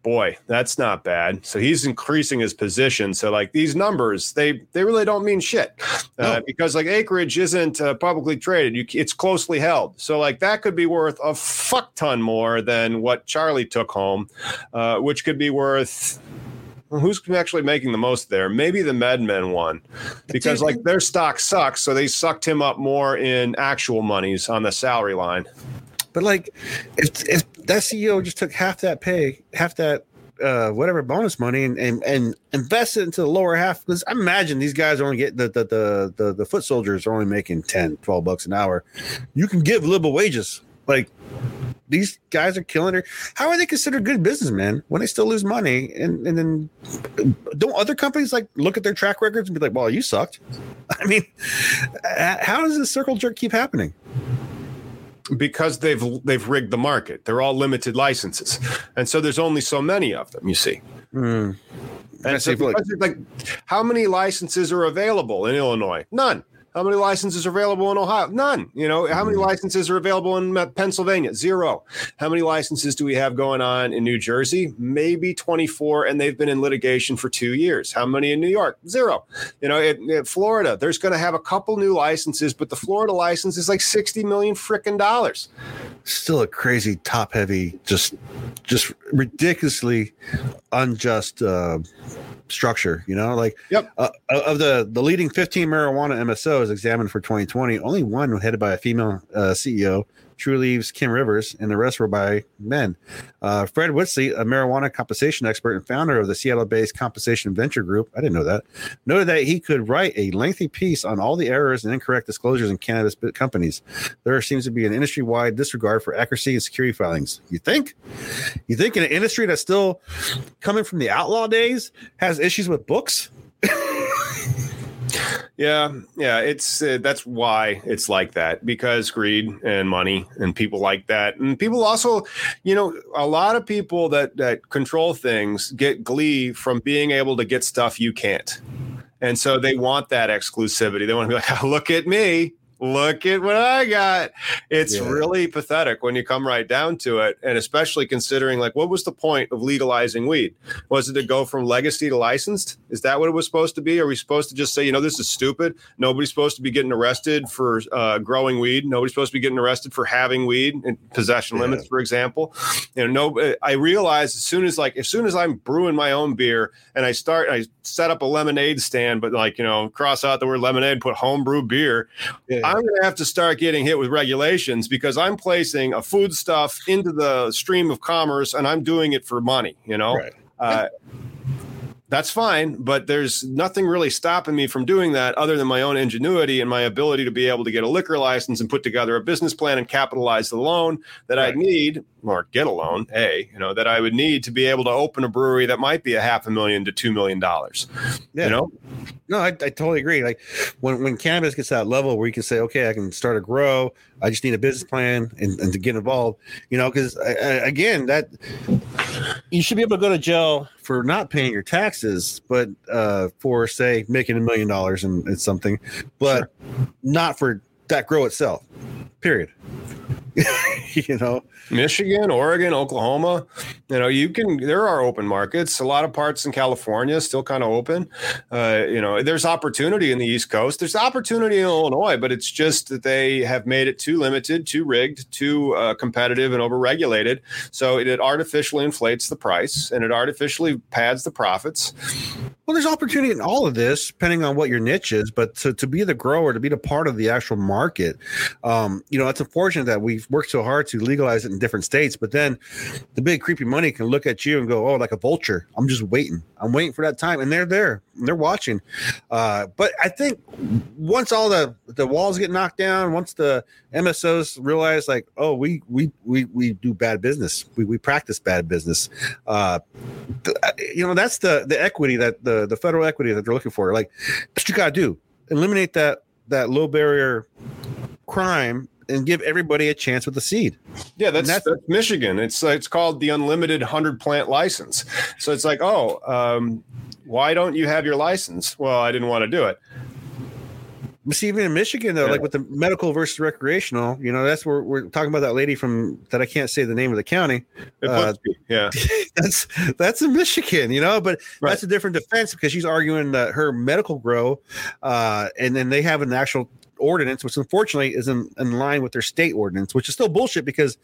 C: boy, that's not bad. So he's increasing his position. So like these numbers, they they really don't mean shit uh,
B: No.
C: because like acreage isn't uh, publicly traded. You, it's closely held. So like that could be worth a fuck ton more than what Charlie took home, uh, which could be worth. Who's actually making the most there? Maybe the MedMen one, because like their stock sucks, so they sucked him up more in actual monies on the salary line.
B: But like, if if that CEO just took half that pay, half that uh, whatever bonus money, and, and and invest it into the lower half, because I imagine these guys are only get the the, the the the foot soldiers are only making 10, 12 bucks an hour. You can give liberal wages, like. These guys are killing her. How are they considered good businessmen when they still lose money? And and then don't other companies like look at their track records and be like, "Well, you sucked." <laughs> I mean, how does this circle jerk keep happening?
C: because they've they've rigged the market. They're all limited licenses, and so there's only so many of them. You see.
B: Hmm. I
C: and so
B: like-
C: like, how many licenses are available in Illinois? None. How many licenses are available in Ohio? None. You know, how many licenses are available in Pennsylvania? Zero. How many licenses do we have going on in New Jersey? Maybe 24, and they've been in litigation for two years. How many in New York? Zero. You know, in, Florida, there's going to have a couple new licenses, but the Florida license is like 60 million freaking dollars.
B: still a crazy top heavy just just ridiculously unjust uh structure you know like
C: Yep.
B: uh, of the the leading 15 marijuana msos examined for 2020 only one was headed by a female uh, ceo Trulieve's Kim Rivers, and the rest were by men. Uh, Fred Whittlesey, a marijuana compensation expert and founder of the Seattle based Compensation Venture Group, I didn't know that, noted that he could write a lengthy piece on all the errors and incorrect disclosures in cannabis companies. There seems to be an industry wide disregard for accuracy and security filings. You think? You think in an industry that's still coming from the outlaw days has issues with books? <laughs>
C: Yeah, yeah, it's uh, that's why it's like that because greed and money and people like that, and people also, you know, a lot of people that that control things get glee from being able to get stuff you can't, and so they want that exclusivity. They want to be like, <laughs> look at me. Look at what I got. It's
B: Yeah.
C: really pathetic when you come right down to it. And especially considering, like, what was the point of legalizing weed? Was it to go from legacy to licensed? Is that what it was supposed to be? Are we supposed to just say, you know, this is stupid? Nobody's supposed to be getting arrested for uh, growing weed. Nobody's supposed to be getting arrested for having weed and possession
B: Yeah.
C: limits, for example. You know, no. I realize as soon as like as soon as I'm brewing my own beer and I start, I set up a lemonade stand, but like you know, cross out the word lemonade, and put homebrew beer. I'm going to have to start getting hit with regulations because I'm placing a food stuff into the stream of commerce and I'm doing it for money, you know?
B: Right.
C: Uh, that's fine, but there's nothing really stopping me from doing that other than my own ingenuity and my ability to be able to get a liquor license and put together a business plan and capitalize the loan that I need or get a loan, A, you know, that I would need to be able to open a brewery that might be a half a million to two million dollars.
B: Yeah.
C: You know?
B: No, I, I totally agree. Like when, when cannabis gets to that level where you can say, okay, I can start a grow. I just need a business plan and, and to get involved, you know, because again, that you should be able to go to jail for not paying your taxes, but uh, for say making a million dollars and it's something, but not for that grow itself. Period. <laughs> you know,
C: Michigan, Oregon, Oklahoma, you know, you can, there are open markets. A lot of parts in California still kind of open. Uh, you know, there's opportunity in the East Coast. There's opportunity in Illinois, but it's just that they have made it too limited, too rigged, too uh, competitive and overregulated. So it, it artificially inflates the price and it artificially pads the profits.
B: Well, there's opportunity in all of this, depending on what your niche is. But to, to be the grower, to be the part of the actual market, um, you know, it's unfortunate that we've worked so hard to legalize it in different states. But then the big creepy money can look at you and go, "Oh, like a vulture. I'm just waiting. I'm waiting for that time." And they're there. And they're watching. Uh, but I think once all the the walls get knocked down, once the MSOs realize, like, "Oh, we we we we do bad business. We we practice bad business." Uh, you know that's the the equity that the the federal equity that they're looking for like what you gotta do eliminate that that low barrier crime and give everybody a chance with the seed.
C: Yeah, that's, that's, that's Michigan. It's it's called the unlimited hundred plant license. So it's like, oh, um, why don't you have your license? Well, I didn't want to do it.
B: See, even in Michigan, though, yeah. like with the medical versus recreational, you know, that's where we're talking about that lady from that I can't say the name of the county.
C: Uh, yeah, <laughs>
B: that's that's in Michigan, you know, but right. that's a different defense because she's arguing that her medical grow, uh, and then they have an actual ordinance, which unfortunately is in, in line with their state ordinance, which is still bullshit because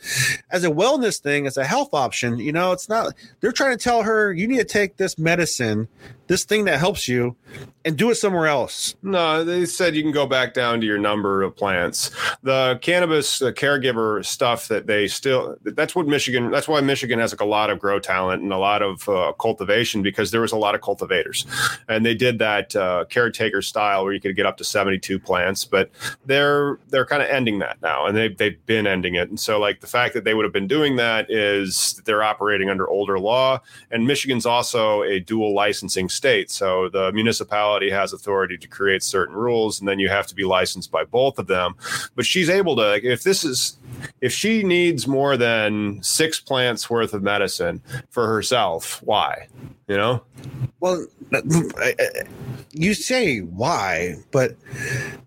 B: as a wellness thing, as a health option, you know, it's not, they're trying to tell her you need to take this medicine this thing that helps you and do it somewhere else.
C: No, they said you can go back down to your number of plants. The cannabis the caregiver stuff that they still that's what Michigan that's why Michigan has like a lot of grow talent and a lot of uh, cultivation because there was a lot of cultivators. And they did that uh, caretaker style where you could get up to 72 plants, but they're they're kind of ending that now and they they've been ending it. And so like the fact that they would have been doing that is they're operating under older law and Michigan's also a dual licensing state. So the municipality has authority to create certain rules, and then you have to be licensed by both of them. But she's able to, if this is, if she needs more than six plants worth of medicine for herself, why? You know?
B: Well, you say why, but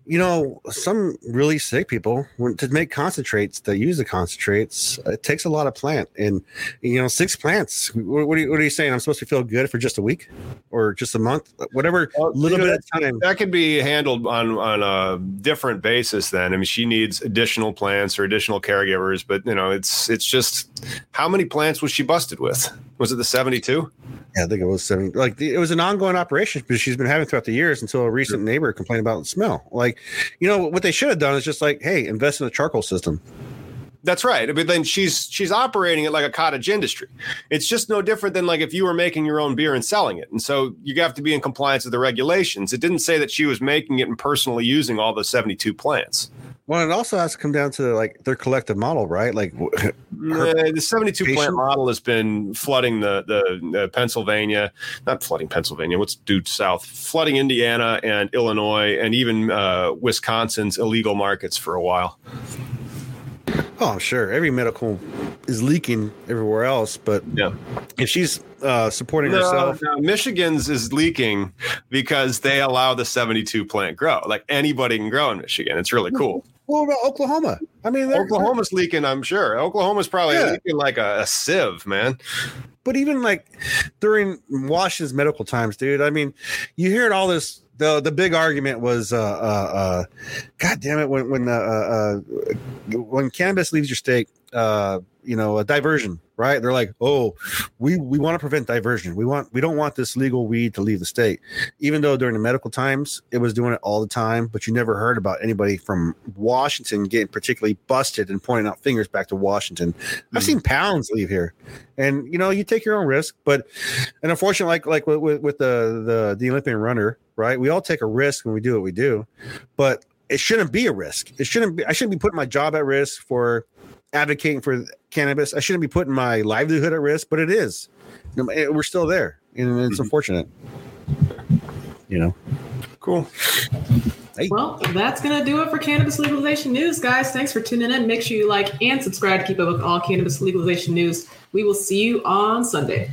B: you know, some really sick people to make concentrates that use the concentrates, it takes a lot of plant, and you know, six plants. What, what, are, you, what are you saying? I'm supposed to feel good for just a week or just a month, whatever well, little bit of time.
C: That can be handled on on a different basis. Then, I mean, she needs additional plants or additional caregivers, but you know, it's it's just how many plants was she busted with? Was it the 72?
B: Yeah, I think it was seven. Like it was an ongoing operation because she's been having throughout the years until a recent neighbor complained about the smell. Like, you know, what they should have done is just like, hey, invest in a charcoal system.
C: That's right. But then she's she's operating it like a cottage industry. It's just no different than like if you were making your own beer and selling it. And so you have to be in compliance with the regulations. It didn't say that she was making it and personally using all the 72 plants.
B: Well, it also has to come down to like their collective model, right? Like <laughs>
C: the 72 patient? plant model has been flooding the, the Pennsylvania, not flooding Pennsylvania. What's due south? Flooding Indiana and Illinois and even uh, Wisconsin's illegal markets for a while.
B: Oh, sure. Every medical is leaking everywhere else, but
C: yeah,
B: if she's uh, supporting no, herself,
C: no, Michigan's is leaking because they allow the 72 plant grow. Like anybody can grow in Michigan. It's really cool.
B: What about Oklahoma? I mean,
C: Oklahoma's leaking. I'm sure Oklahoma's probably yeah. leaking like a, a sieve, man
B: but even like during Washington's medical times, dude. I mean, you hear all this the the big argument was, uh, uh, uh, God damn it, when when uh, uh, uh, when cannabis leaves your state, uh, you know, a diversion, right? They're like, oh, we we want to prevent diversion. We want we don't want this legal weed to leave the state. Even though during the medical times it was doing it all the time, but you never heard about anybody from Washington getting particularly busted and pointing out fingers back to Washington. Mm-hmm. I've seen pounds leave here, and you know, you take your own risk. But and unfortunately, like like with, with the the the Olympian runner, right? We all take a risk when we do what we do, but it shouldn't be a risk. It shouldn't be. I shouldn't be putting my job at risk for advocating for cannabis. I shouldn't be putting my livelihood at risk, but it is. We're still there, and it's mm-hmm. unfortunate. You know.
C: Cool.
A: Hey. Well, that's going to do it for cannabis legalization news, guys. Thanks for tuning in. Make sure you like and subscribe to keep up with all cannabis legalization news. We will see you on Sunday.